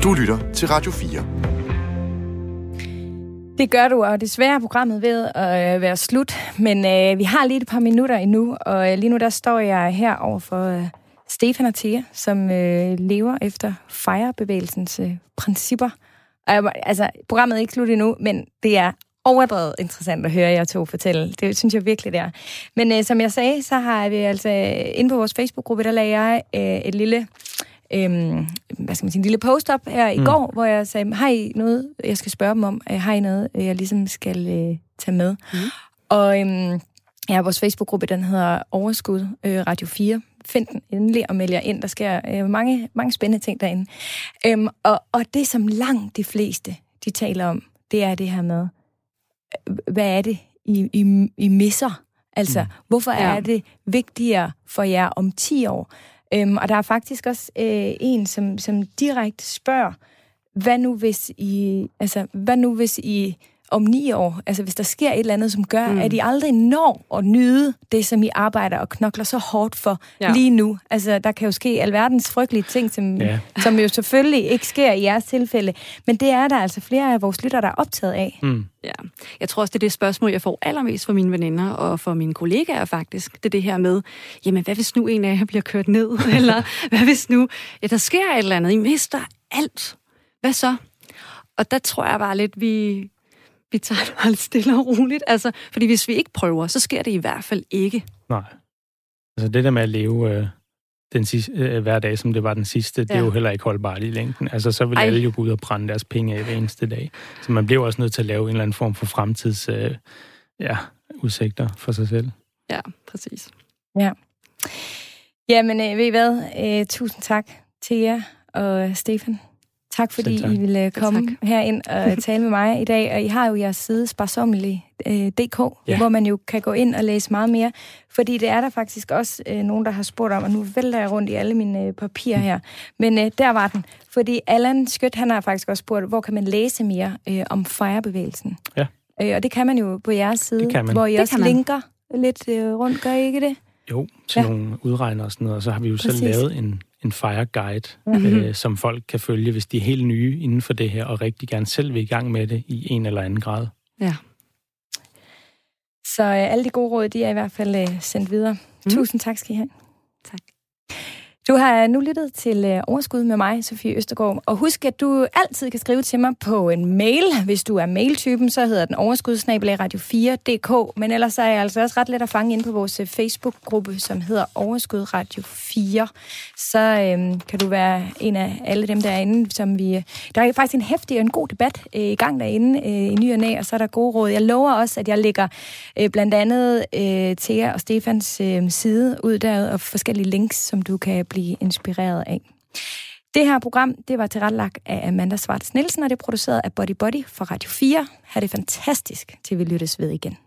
Du lytter til Radio 4. Det gør du, og desværre er programmet ved at øh, være slut. Men øh, vi har lige et par minutter endnu, og øh, lige nu der står jeg her over for øh, Stefan og Thea, som øh, lever efter fejrebevægelsens øh, principper. Og jeg, altså, programmet er ikke slut endnu, men det er overdrevet interessant at høre jer to fortælle. Det synes jeg virkelig, det er. Men øh, som jeg sagde, så har vi altså øh, inde på vores Facebook-gruppe, der lagde jeg øh, et lille øhm, hvad skal man sige, en lille post op her i mm. går, hvor jeg sagde, har I noget, jeg skal spørge dem om? Øh, har I noget, jeg ligesom skal øh, tage med? Mm. Og øhm, ja, vores Facebook-gruppe, den hedder Overskud øh, Radio 4. Find den endelig og meld jer ind. Der sker øh, mange, mange spændende ting derinde. Øhm, og, og det, som langt de fleste, de taler om, det er det her med, øh, hvad er det, I, I, I misser? Altså, mm. hvorfor ja. er det vigtigere for jer om 10 år? Øhm, og der er faktisk også øh, en, som, som direkte spørger, hvad nu hvis I, altså, hvad nu hvis I om ni år, altså hvis der sker et eller andet, som gør, mm. at I aldrig når at nyde det, som I arbejder og knokler så hårdt for ja. lige nu. Altså, der kan jo ske alverdens frygtelige ting, som, ja. som jo selvfølgelig ikke sker i jeres tilfælde, men det er der altså flere af vores lytter, der er optaget af. Mm. Ja, jeg tror også, det er det spørgsmål, jeg får allermest fra mine veninder og fra mine kollegaer faktisk. Det er det her med, jamen hvad hvis nu en af jer bliver kørt ned? [laughs] eller hvad hvis nu, ja, der sker et eller andet, I mister alt. Hvad så? Og der tror jeg bare lidt, vi, vi tager det meget stille og roligt. Altså, fordi hvis vi ikke prøver, så sker det i hvert fald ikke. Nej. Altså det der med at leve øh, den sidste, øh, hver dag, som det var den sidste, ja. det er jo heller ikke holdbart i længden. Altså så vil Ej. alle jo gå ud og brænde deres penge af hver eneste dag. Så man bliver også nødt til at lave en eller anden form for fremtids øh, ja, udsigter for sig selv. Ja, præcis. Ja. Jamen, øh, ved I hvad? Øh, tusind tak til jer og Stefan Tak fordi tak. I ville komme tak. herind og [laughs] tale med mig i dag. Og I har jo jeres side sparsommelige.dk, øh, ja. hvor man jo kan gå ind og læse meget mere. Fordi det er der faktisk også øh, nogen, der har spurgt om, og nu vælter jeg rundt i alle mine øh, papirer her. Men øh, der var den. Fordi Allan Skødt, han har faktisk også spurgt, hvor kan man læse mere øh, om fejrebevægelsen? Ja. Øh, og det kan man jo på jeres side, hvor I det også linker lidt øh, rundt. Gør I ikke det? Jo, til ja. nogle udregner og sådan noget. Og så har vi jo Præcis. selv lavet en, en fire guide, mm-hmm. øh, som folk kan følge, hvis de er helt nye inden for det her, og rigtig gerne selv vil i gang med det i en eller anden grad. Ja. Så øh, alle de gode råd, de er i hvert fald øh, sendt videre. Mm. Tusind tak skal I have. Tak. Du har nu lyttet til øh, Overskud med mig, Sofie Østergaard. Og husk, at du altid kan skrive til mig på en mail. Hvis du er mailtypen, så hedder den overskudsnabelag radio4.dk. Men ellers er jeg altså også ret let at fange ind på vores øh, Facebook-gruppe, som hedder Overskud Radio 4. Så øhm, kan du være en af alle dem derinde, som vi... Øh, der er faktisk en hæftig og en god debat øh, i gang derinde øh, i ny og næ, og så er der gode råd. Jeg lover også, at jeg lægger øh, blandt andet øh, Thea og Stefans øh, side ud der, og forskellige links, som du kan blive inspireret af. Det her program, det var tilrettelagt af Amanda Svarts Nielsen, og det er produceret af Body Body for Radio 4. Ha' det fantastisk, til vi lyttes ved igen.